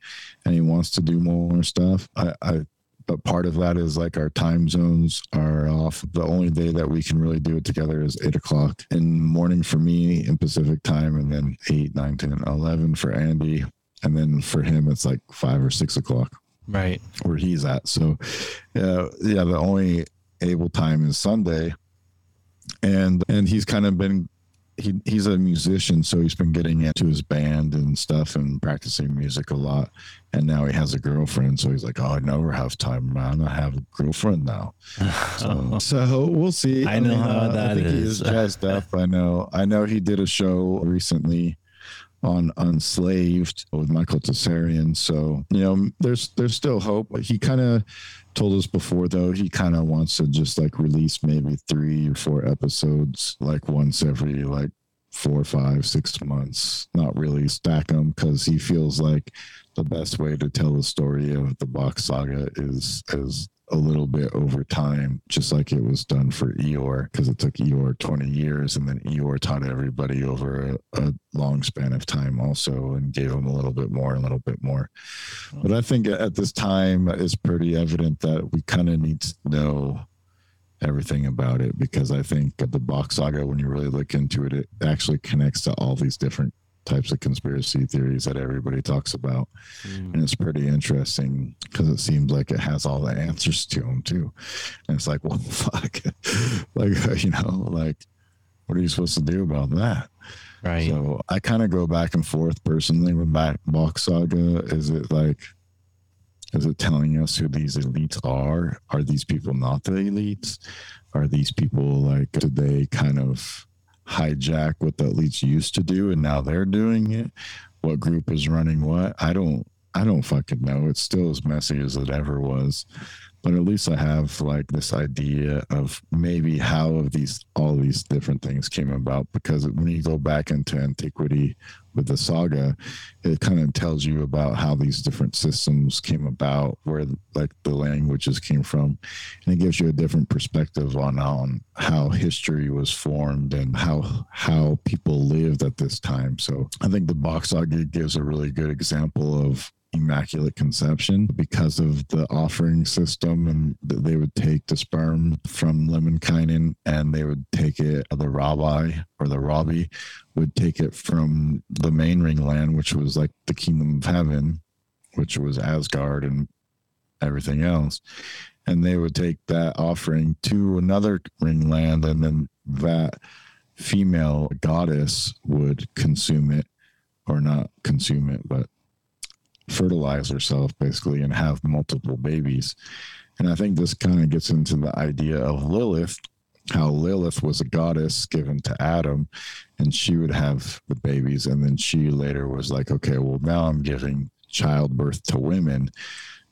Speaker 2: and he wants to do more stuff. I, I but part of that is like our time zones are off. The only day that we can really do it together is eight o'clock in morning for me in Pacific time, and then eight, nine, 10, 11 for Andy. And then for him, it's like five or six o'clock
Speaker 1: Right.
Speaker 2: where he's at. So, uh, yeah, the only able time is Sunday, and and he's kind of been he he's a musician, so he's been getting into his band and stuff and practicing music a lot. And now he has a girlfriend, so he's like, "Oh, I never have time, man. I have a girlfriend now." So, so we'll see.
Speaker 1: I know how
Speaker 2: uh, I
Speaker 1: that
Speaker 2: think he
Speaker 1: is.
Speaker 2: is jazzed up. I know. I know he did a show recently on Unslaved with Michael Tsarion. So, you know, there's there's still hope. He kind of told us before though, he kind of wants to just like release maybe three or four episodes like once every like four, five, six months. Not really stack them because he feels like the best way to tell the story of the Bock saga is is a little bit over time, just like it was done for Ior, because it took Ior 20 years, and then Ior taught everybody over a, a long span of time also and gave them a little bit more, a little bit more. But I think at this time, it's pretty evident that we kind of need to know everything about it because I think the Bock saga, when you really look into it, it actually connects to all these different types of conspiracy theories that everybody talks about. Mm. And it's pretty interesting because it seems like it has all the answers to them too. And it's like well fuck. Like you know like what are you supposed to do about that?
Speaker 1: Right.
Speaker 2: so i kind of go back and forth personally with back Bock saga. Is it like is it telling us who these elites are? Are these people not the elites? Are these people like did they kind of hijack what the elites used to do and now they're doing it. What group is running what? I don't i don't fucking know. It's still as messy as it ever was. But at least i have like this idea of maybe how of these all these different things came about because when you go back into antiquity with the saga it kind of tells you about how these different systems came about where like the languages came from. And it gives you a different perspective on on how history was formed and how how people lived at this time. So i think the Bock saga gives a really good example of immaculate conception because of the offering system and th- they would take the sperm from Lemminkainen and they would take it uh, the rabbi or the rabbi would take it from the main ring land which was like the kingdom of heaven which was Asgard and everything else. And they would take that offering to another ring land and then that female goddess would consume it or not consume it but fertilize herself basically and have multiple babies. And i think this kind of gets into the idea of lilith how lilith was a goddess given to adam and she would have the babies and then she later was like okay well now i'm giving childbirth to women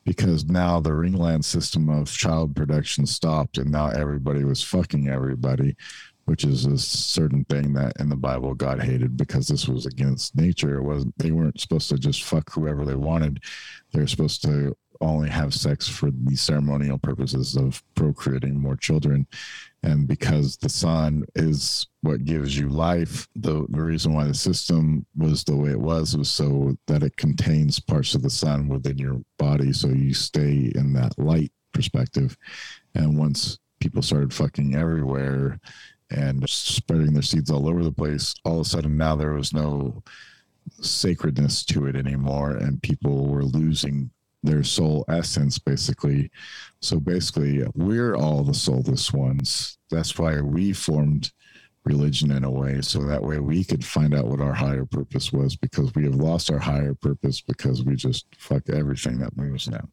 Speaker 2: because now the ringland system of child production stopped and now everybody was fucking everybody which is a certain thing that in the bible god hated because this was against nature. It wasn't they weren't supposed to just fuck whoever they wanted. They were supposed to only have sex for the ceremonial purposes of procreating more children. And because the sun is what gives you life the, the reason why the system was the way it was was so that it contains parts of the sun within your body. So you stay in that light perspective. And once people started fucking everywhere and spreading their seeds all over the place all of a sudden now there was no sacredness to it anymore and people were losing their soul essence basically. So basically we're all the soulless ones. That's why we formed religion in a way so that way we could find out what our higher purpose was because we have lost our higher purpose because we just fuck everything that moves now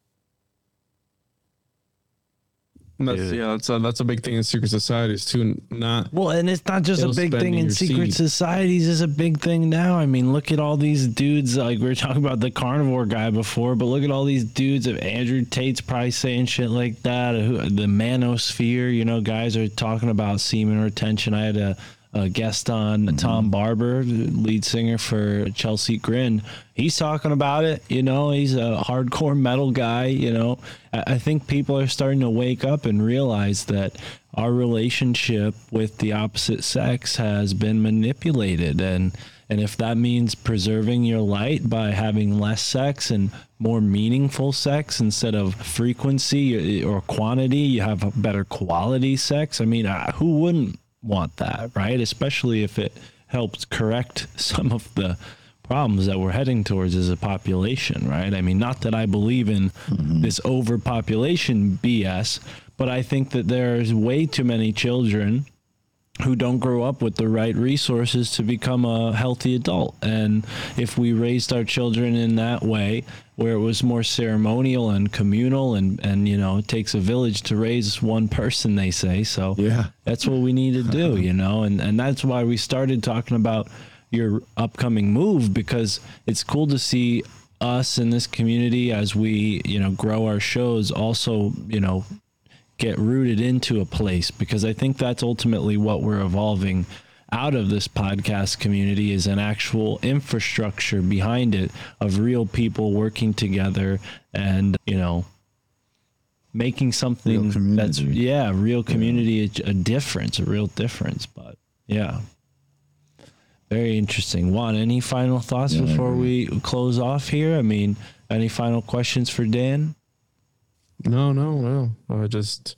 Speaker 3: That's,
Speaker 1: Dude.
Speaker 3: yeah, that's a, that's a big thing in secret societies too. Not
Speaker 1: Well, and it's not just a big thing in secret
Speaker 3: seed.
Speaker 1: societies; it's a big thing now. I mean, look at all these dudes. Like we were talking about the carnivore guy before, but look at all these dudes. Of Andrew Tate's probably saying shit like that. Who, the manosphere, you know, guys are talking about semen retention. I had a, a guest on mm-hmm. Tom Barber, lead singer for Chelsea Grin. He's talking about it. You know, he's a hardcore metal guy. You know, I, think people are starting to wake up and realize that our relationship with the opposite sex has been manipulated and and if that means preserving your light by having less sex and more meaningful sex instead of frequency or quantity you have better quality sex i mean who wouldn't want that right especially if it helps correct some of the problems that we're heading towards as a population, right? I mean, not that I believe in mm-hmm. this overpopulation BS, but I think that there's way too many children who don't grow up with the right resources to become a healthy adult. And if we raised our children in that way, where it was more ceremonial and communal and, and you know, it takes a village to raise one person, they say. So
Speaker 2: Yeah.
Speaker 1: that's what we need to do, you know, and, and that's why we started talking about your upcoming move because it's cool to see us in this community as we, you know, grow our shows also, you know, get rooted into a place because I think that's ultimately what we're evolving out of this podcast community is an actual infrastructure behind it of real people working together and, you know, making something that's yeah, real community a, a difference, a real difference, but yeah. Very interesting. Juan, any final thoughts
Speaker 2: Yeah,
Speaker 1: before we close off here? I mean, any final questions for Dan?
Speaker 3: no, no, no. I just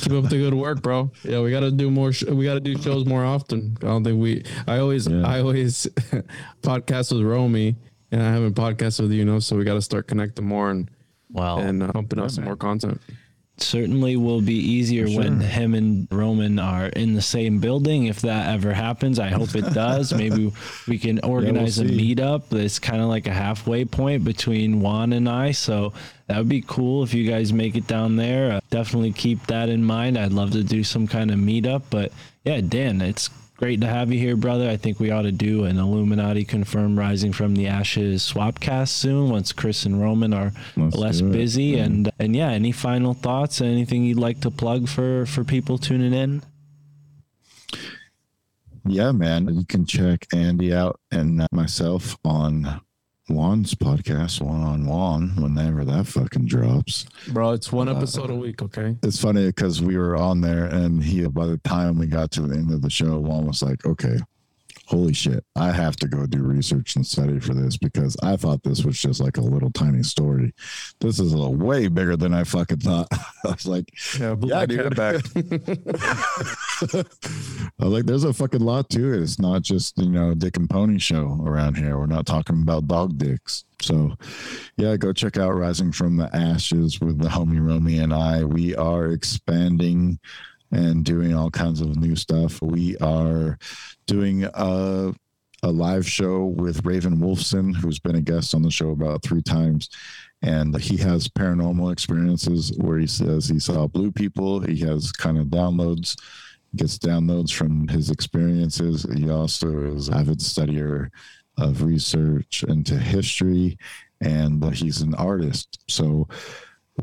Speaker 3: keep up the good work, bro. Yeah, we got to do more. Sh- we got to do shows more often. I don't think we. I always,
Speaker 2: Yeah.
Speaker 3: I always podcast with Romy, and I haven't podcasted with you, you know. So we got to start connecting more and
Speaker 1: Well,
Speaker 3: and uh, pumping out some more content.
Speaker 1: Certainly will be easier when him and Roman are in the same building. If that ever happens, I hope it does. Maybe we can organize a meetup that's kind of like a halfway point between Juan and I. So that would be cool if you guys make it down there. Uh, definitely keep that in mind. I'd love to do some kind of meetup. But yeah, Dan, it's great to have you here, brother. I think we ought to do an Illuminati confirmed Rising from the Ashes swapcast soon once Chris and Roman are
Speaker 2: Let's
Speaker 1: less busy. And and yeah, any final thoughts? Anything you'd like to plug for for people tuning in?
Speaker 2: Yeah, man. You can check Andy out and uh, myself on Juan's podcast, One on Juan, whenever that fucking drops.
Speaker 3: Bro, it's one uh, episode a week, okay?
Speaker 2: It's funny because we were on there and he, by the time we got to the end of the show, Juan was like, okay, holy shit, I have to go do research and study for this because I thought this was just like a little tiny story. This is a way bigger than I fucking thought. I was like,
Speaker 3: Yeah,
Speaker 2: yeah, dude,
Speaker 3: head.
Speaker 2: I was like, there's a fucking lot to it. It's not just, you know, dick and pony show around here. We're not talking about dog dicks. So, yeah, go check out Rising from the Ashes with the homie Romy and I. We are expanding and doing all kinds of new stuff. We are doing a, a live show with Raven Wolfson, who's been a guest on the show about three times. And he has paranormal experiences where he says he saw blue people. He has kind of downloads, gets downloads from his experiences. He also is avid studier of research into history, and he's an artist. So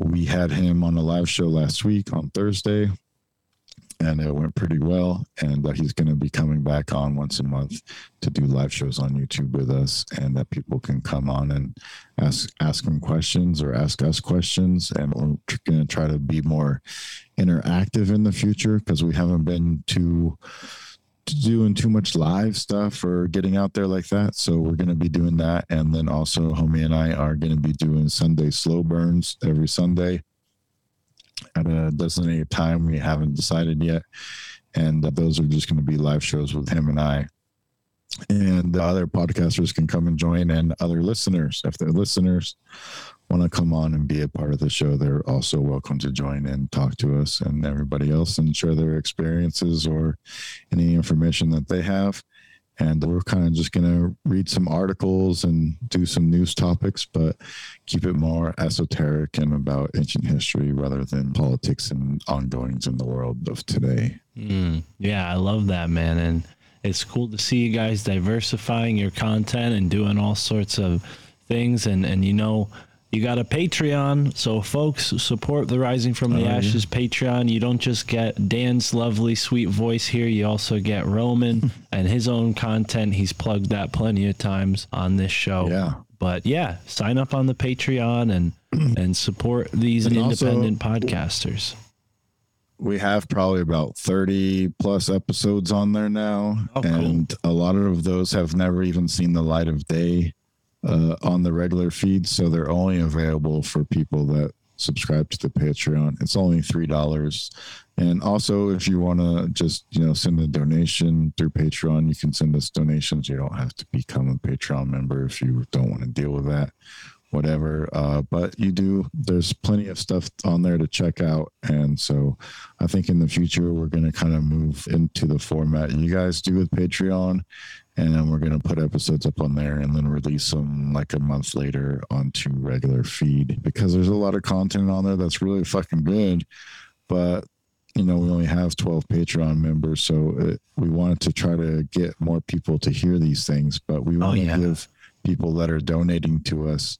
Speaker 2: we had him on a live show last week on Thursday, and it went pretty well. And uh, he's going to be coming back on once a month to do live shows on YouTube with us, and that people can come on and ask ask him questions or ask us questions. And we're going to try to be more interactive in the future because we haven't been too doing too much live stuff or getting out there like that. So we're going to be doing that. And then also, homie and I are going to be doing Sunday slow burns every Sunday at a designated time. We haven't decided yet. And uh, those are just going to be live shows with him and I. And the other podcasters can come and join, and other listeners, if they're listeners, want to come on and be a part of the show, they're also welcome to join and talk to us and everybody else and share their experiences or any information that they have. And we're kind of just going to read some articles and do some news topics, but keep it more esoteric and about ancient history rather than politics and ongoings in the world of today.
Speaker 1: Mm, yeah, I love that, man. And it's cool to see you guys diversifying your content and doing all sorts of things. And, and you know, you got a Patreon. So, folks, support the Rising from the
Speaker 3: Oh.
Speaker 1: Ashes Patreon. You don't just get Dan's lovely, sweet voice here, you also get Roman and his own content. He's plugged that plenty of times on this show.
Speaker 2: Yeah.
Speaker 1: But yeah, sign up on the Patreon and and support these
Speaker 2: And also-
Speaker 1: independent podcasters.
Speaker 2: we have probably about 30 plus episodes on there now
Speaker 1: Oh, cool.
Speaker 2: and a lot of those have never even seen the light of day uh, on the regular feed so they're only available for people that subscribe to the patreon. It's only three dollars. And also if you want to just you know send a donation through patreon you can send us donations. You don't have to become a patreon member if you don't want to deal with that whatever. Uh, but you do, there's plenty of stuff on there to check out. And so I think in the future, we're going to kind of move into the format you guys do with Patreon. And then we're going to put episodes up on there and then release them like a month later onto regular feed because there's a lot of content on there that's really fucking good. But you know, we only have 12 Patreon members, so it, we wanted to try to get more people to hear these things, but we want to
Speaker 1: yeah.
Speaker 2: give people that are donating to us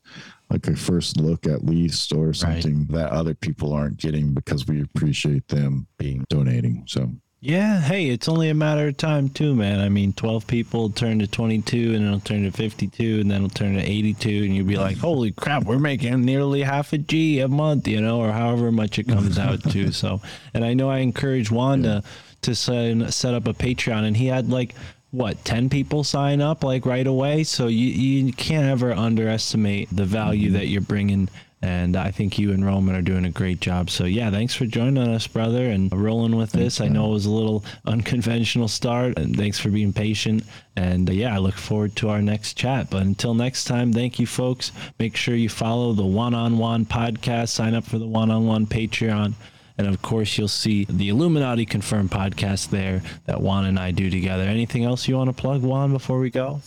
Speaker 2: like a first look at least or something that other people aren't getting because we appreciate them being donating. So
Speaker 1: Yeah, hey, it's only a matter of time too, man. I mean, 12 people turn to 22 and it'll turn to 52 and then it'll turn to 82 and you'll be like, "Holy crap, we're making nearly half a G a month, you know, or however much it comes out to." So, and I know I encouraged Wanda to set, set up a Patreon and he had like what 10 people sign up like right away so you you can't ever underestimate the value that you're bringing and I think you and Roman are doing a great job. So yeah, thanks for joining us, brother, and rolling with this. I know it was a little unconventional start, and thanks for being patient. And uh, yeah, I look forward to our next chat. But until next time, thank you, folks. Make sure you follow the Juan on Juan podcast. Sign up for the Juan on Juan Patreon. And of course, you'll see the Illuminati Confirmed podcast there that Juan and I do together. Anything else you want to plug, Juan, before we go?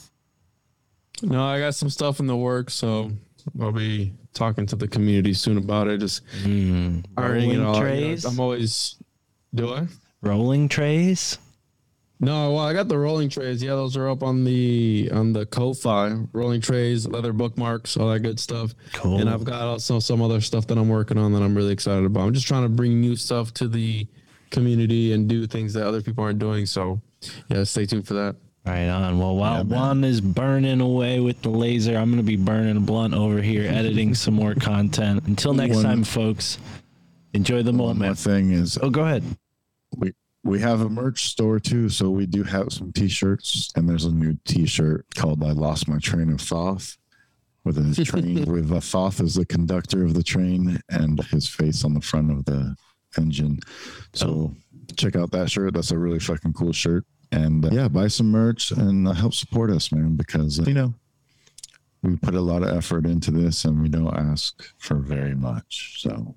Speaker 3: No, I got some stuff in the works, so I'll be talking to the community soon about it. Just
Speaker 1: Mm,
Speaker 3: ironing it
Speaker 1: rolling
Speaker 3: all
Speaker 1: trays?
Speaker 3: I'm always do I?
Speaker 1: Rolling trays?
Speaker 3: No, well, I got the rolling trays. Yeah, those are up on the on the Ko-fi rolling trays, leather bookmarks, all that good stuff.
Speaker 1: Cool.
Speaker 3: And I've got also some other stuff that I'm working on that I'm really excited about. I'm just trying to bring new stuff to the community and do things that other people aren't doing. So, yeah, stay tuned for that.
Speaker 1: Right on. Well, while Juan is burning away with the laser, I'm going to be burning a blunt over here, editing some more content. Until next
Speaker 2: One-
Speaker 1: time, folks, enjoy the
Speaker 2: one more
Speaker 1: moment.
Speaker 2: thing is
Speaker 1: Oh, go ahead.
Speaker 2: we we have a merch store too. So we do have some t-shirts, and there's a new t-shirt called "I Lost My Train of Thought." With a train, with a Thoth as the conductor of the train, and his face on the front of the engine. So check out that shirt. That's a really fucking cool shirt. And uh, yeah, buy some merch and uh, help support us, man, because uh, you know we put a lot of effort into this, and we don't ask for very much. So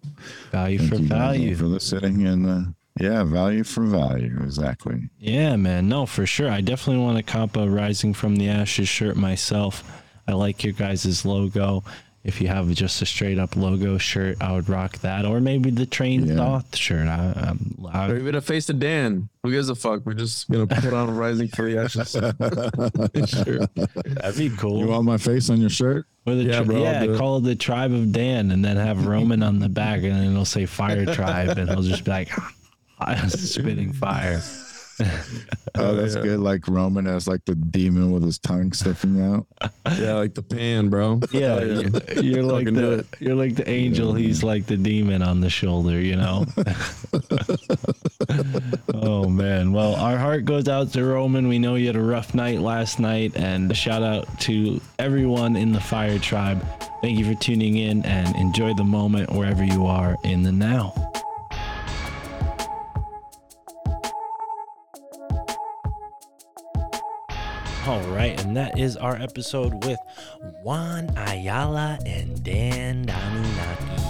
Speaker 1: Value for value.
Speaker 2: for listening, and uh, yeah, value for value, exactly.
Speaker 1: Yeah, man. No, for sure. I definitely want to cop a Rising from the Ashes shirt myself. I like your guys' logo. If you have just a straight up logo shirt, I would rock that. Or maybe the Train
Speaker 2: Yeah.
Speaker 1: Thoth shirt. I, I'm,
Speaker 3: Or even a face of Dan. Who gives a fuck? We're just gonna put on Rising for the Ashes. sure.
Speaker 1: that'd be cool.
Speaker 2: You want my face on your shirt?
Speaker 1: With a
Speaker 3: Yeah,
Speaker 1: tri-
Speaker 3: bro,
Speaker 1: yeah
Speaker 3: it.
Speaker 1: call it the Tribe of Dan and then have Roman on the back and then it'll say Fire Tribe and he'll just be like spitting fire.
Speaker 2: Oh, that's
Speaker 3: yeah.
Speaker 2: good. Like Roman as like the demon with his tongue sticking out.
Speaker 3: Yeah, like the pan, bro.
Speaker 1: Yeah,
Speaker 3: Hell
Speaker 1: you're- you're like the you're like the angel. He's like the demon on the shoulder. You know. oh man. Well, our heart goes out to Roman. We know you had a rough night last night, and a shout out to everyone in the Fire Tribe. Thank you for tuning in and enjoy the moment wherever you are in the now. All right, and that is our episode with Juan Ayala and Dan Anunnaki.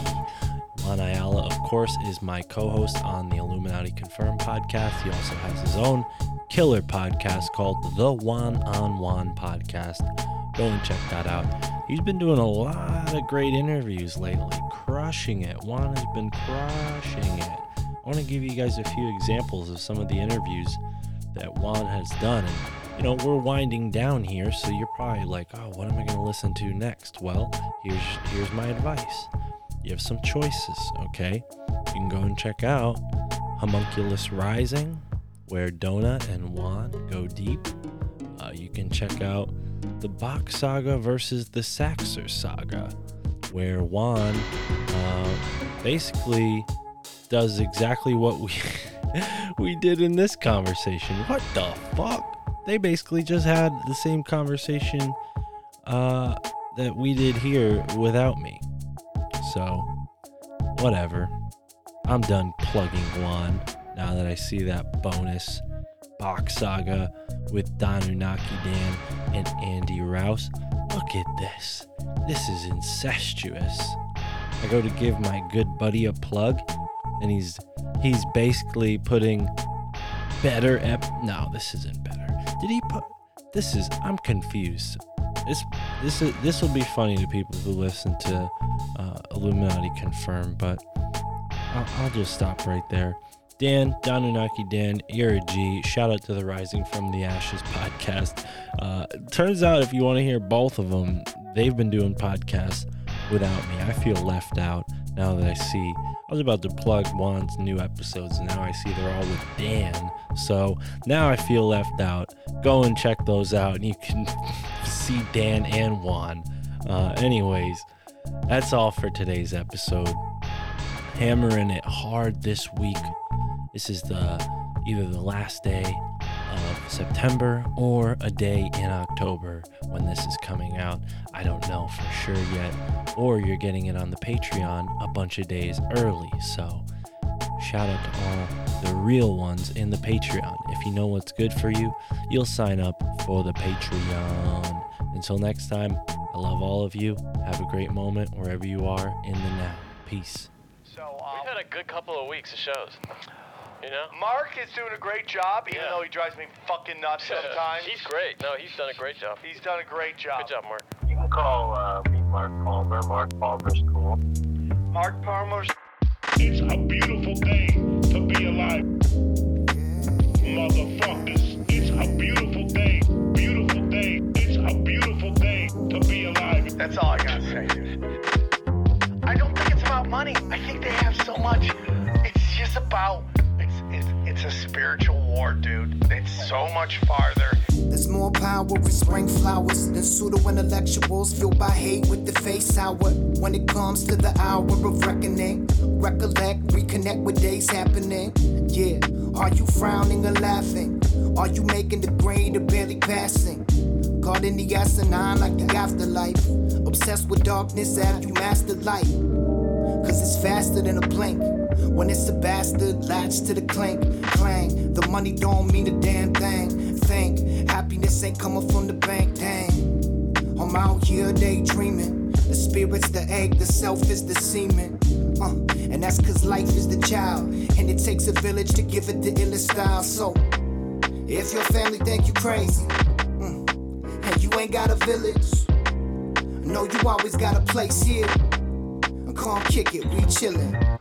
Speaker 1: Juan Ayala, of course, is my co host on the Illuminati Confirmed podcast. He also has his own killer podcast called the Juan on Juan podcast. Go and check that out. He's been doing a lot of great interviews lately, crushing it. Juan has been crushing it. I want to give you guys a few examples of some of the interviews that Juan has done. And, you know, we're winding down here, so you're probably like, oh, what am I going to listen to next? Well, here's here's my advice. You have some choices, okay? You can go and check out Homunculus Rising, where Donut and Juan go deep. Uh, you can check out the Bock Saga versus the Saxer Saga, where Juan uh, basically does exactly what we we did in this conversation. What the fuck? They basically just had the same conversation uh, that we did here without me. So, whatever. I'm done plugging Juan now that I see that bonus Bock saga with Danunaki Dan and Andy Rouse. Look at this. This is incestuous. I go to give my good buddy a plug, and he's he's basically putting better ep no this isn't better did he put this is i'm confused. This this is this will be funny to people who listen to uh, illuminati confirmed but I'll, I'll just stop right there. Dan danunaki dan you're a g. Shout out to the rising from the ashes podcast. Uh, turns out if you want to hear both of them they've been doing podcasts without me. I feel left out now that i see I was about to plug Juan's new episodes, and now I see they're all with Dan. So now I feel left out. Go and check those out, and you can see Dan and Juan. Uh, anyways, that's all for today's episode. Hammering it hard this week. This is the either the last day of September or a day in October when this is coming out. I don't know for sure yet. Or you're getting it on the Patreon a bunch of days early. So shout out to all the real ones in the Patreon. If you know what's good for you, you'll sign up for the Patreon. Until next time, I love all of you. Have a great moment wherever you are in the now. Peace.
Speaker 4: So, um,
Speaker 5: We've had a good couple of weeks of shows. You know?
Speaker 4: Mark is doing a great job, even
Speaker 5: Yeah.
Speaker 4: though he drives me fucking nuts sometimes.
Speaker 5: he's great. No, he's done a great job.
Speaker 4: He's done a great job.
Speaker 5: Good job, Mark.
Speaker 6: You can call uh, me Mark Palmer. Mark Palmer's cool.
Speaker 4: Mark Palmer's
Speaker 7: It's a beautiful thing to be alive. Motherfuckers, it's a beautiful thing. Beautiful thing. It's a beautiful thing to be alive.
Speaker 4: That's all I gotta say, dude. I don't think it's about money. I think they have so much. It's just about it's it's, a spiritual war, dude. It's so much farther.
Speaker 8: There's more power in spring flowers than pseudo intellectuals fueled by hate with the face sour. When it comes to the hour of reckoning, recollect, reconnect with days happening. Yeah, Are you frowning or laughing? Are you making the grade or barely passing? Caught in the asinine like the afterlife. Obsessed with darkness, after you mastered light? Cause it's faster than a blink. When it's a bastard, latch to the clink, clang. The money don't mean a damn thing. Think happiness ain't coming from the bank, dang. I'm out here daydreaming. The spirit's the egg, the self is the semen. Uh, and that's cause life is the child. And it takes a village to give it the illest style. So, if your family think you crazy, mm, and you ain't got a village, know you always got a place here. Come kick it, we chillin'.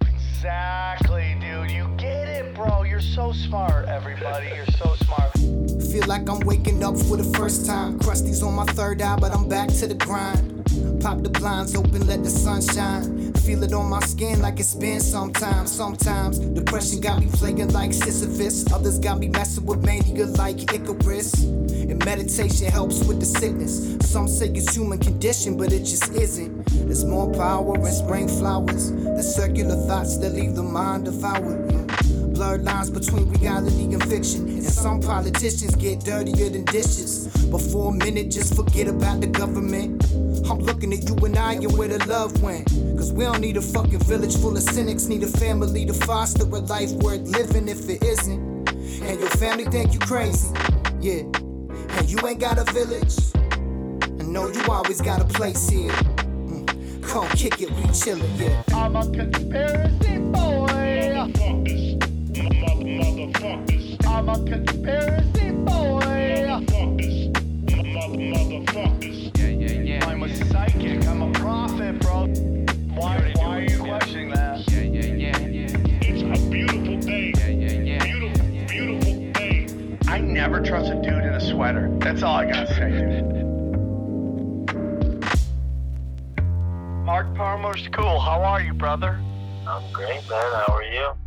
Speaker 4: Exactly, dude. You get it, bro. You're so smart, everybody. You're so smart.
Speaker 8: Feel like I'm waking up for the first time. Krusty's on my third eye, but I'm back to the grind. Pop the blinds open, let the sun shine. Feel it on my skin like it's been sometimes. Sometimes depression got me plaguing like Sisyphus. Others got me messing with mania like Icarus. And meditation helps with the sickness. Some say it's human condition, but it just isn't. There's more power in spring flowers. The circular thoughts that leave the mind devoured. Blurred lines between reality and fiction. And some politicians get dirtier than dishes. But for a minute, just forget about the government. I'm looking at you and I and where the love went. Cause we don't need a fucking village full of cynics. Need a family to foster a life worth living if it isn't. And your family think you crazy. Yeah. And you ain't got a village. I know you always got a place here. Mm. Come kick it, we chillin', yeah.
Speaker 4: I'm a conspiracy boy. I'm a conspiracy boy.
Speaker 7: Motherfuckers. Motherfuckers.
Speaker 4: A psychic. I'm a prophet, bro. Why, why are you questioning that? Yeah, yeah, yeah, yeah.
Speaker 7: It's a beautiful day.
Speaker 4: Yeah, yeah, yeah.
Speaker 7: Beautiful, beautiful day.
Speaker 4: I never trust a dude in a sweater. That's all I gotta say, dude. Mark Palmer's cool. How are you, brother?
Speaker 6: I'm great, man. How are you?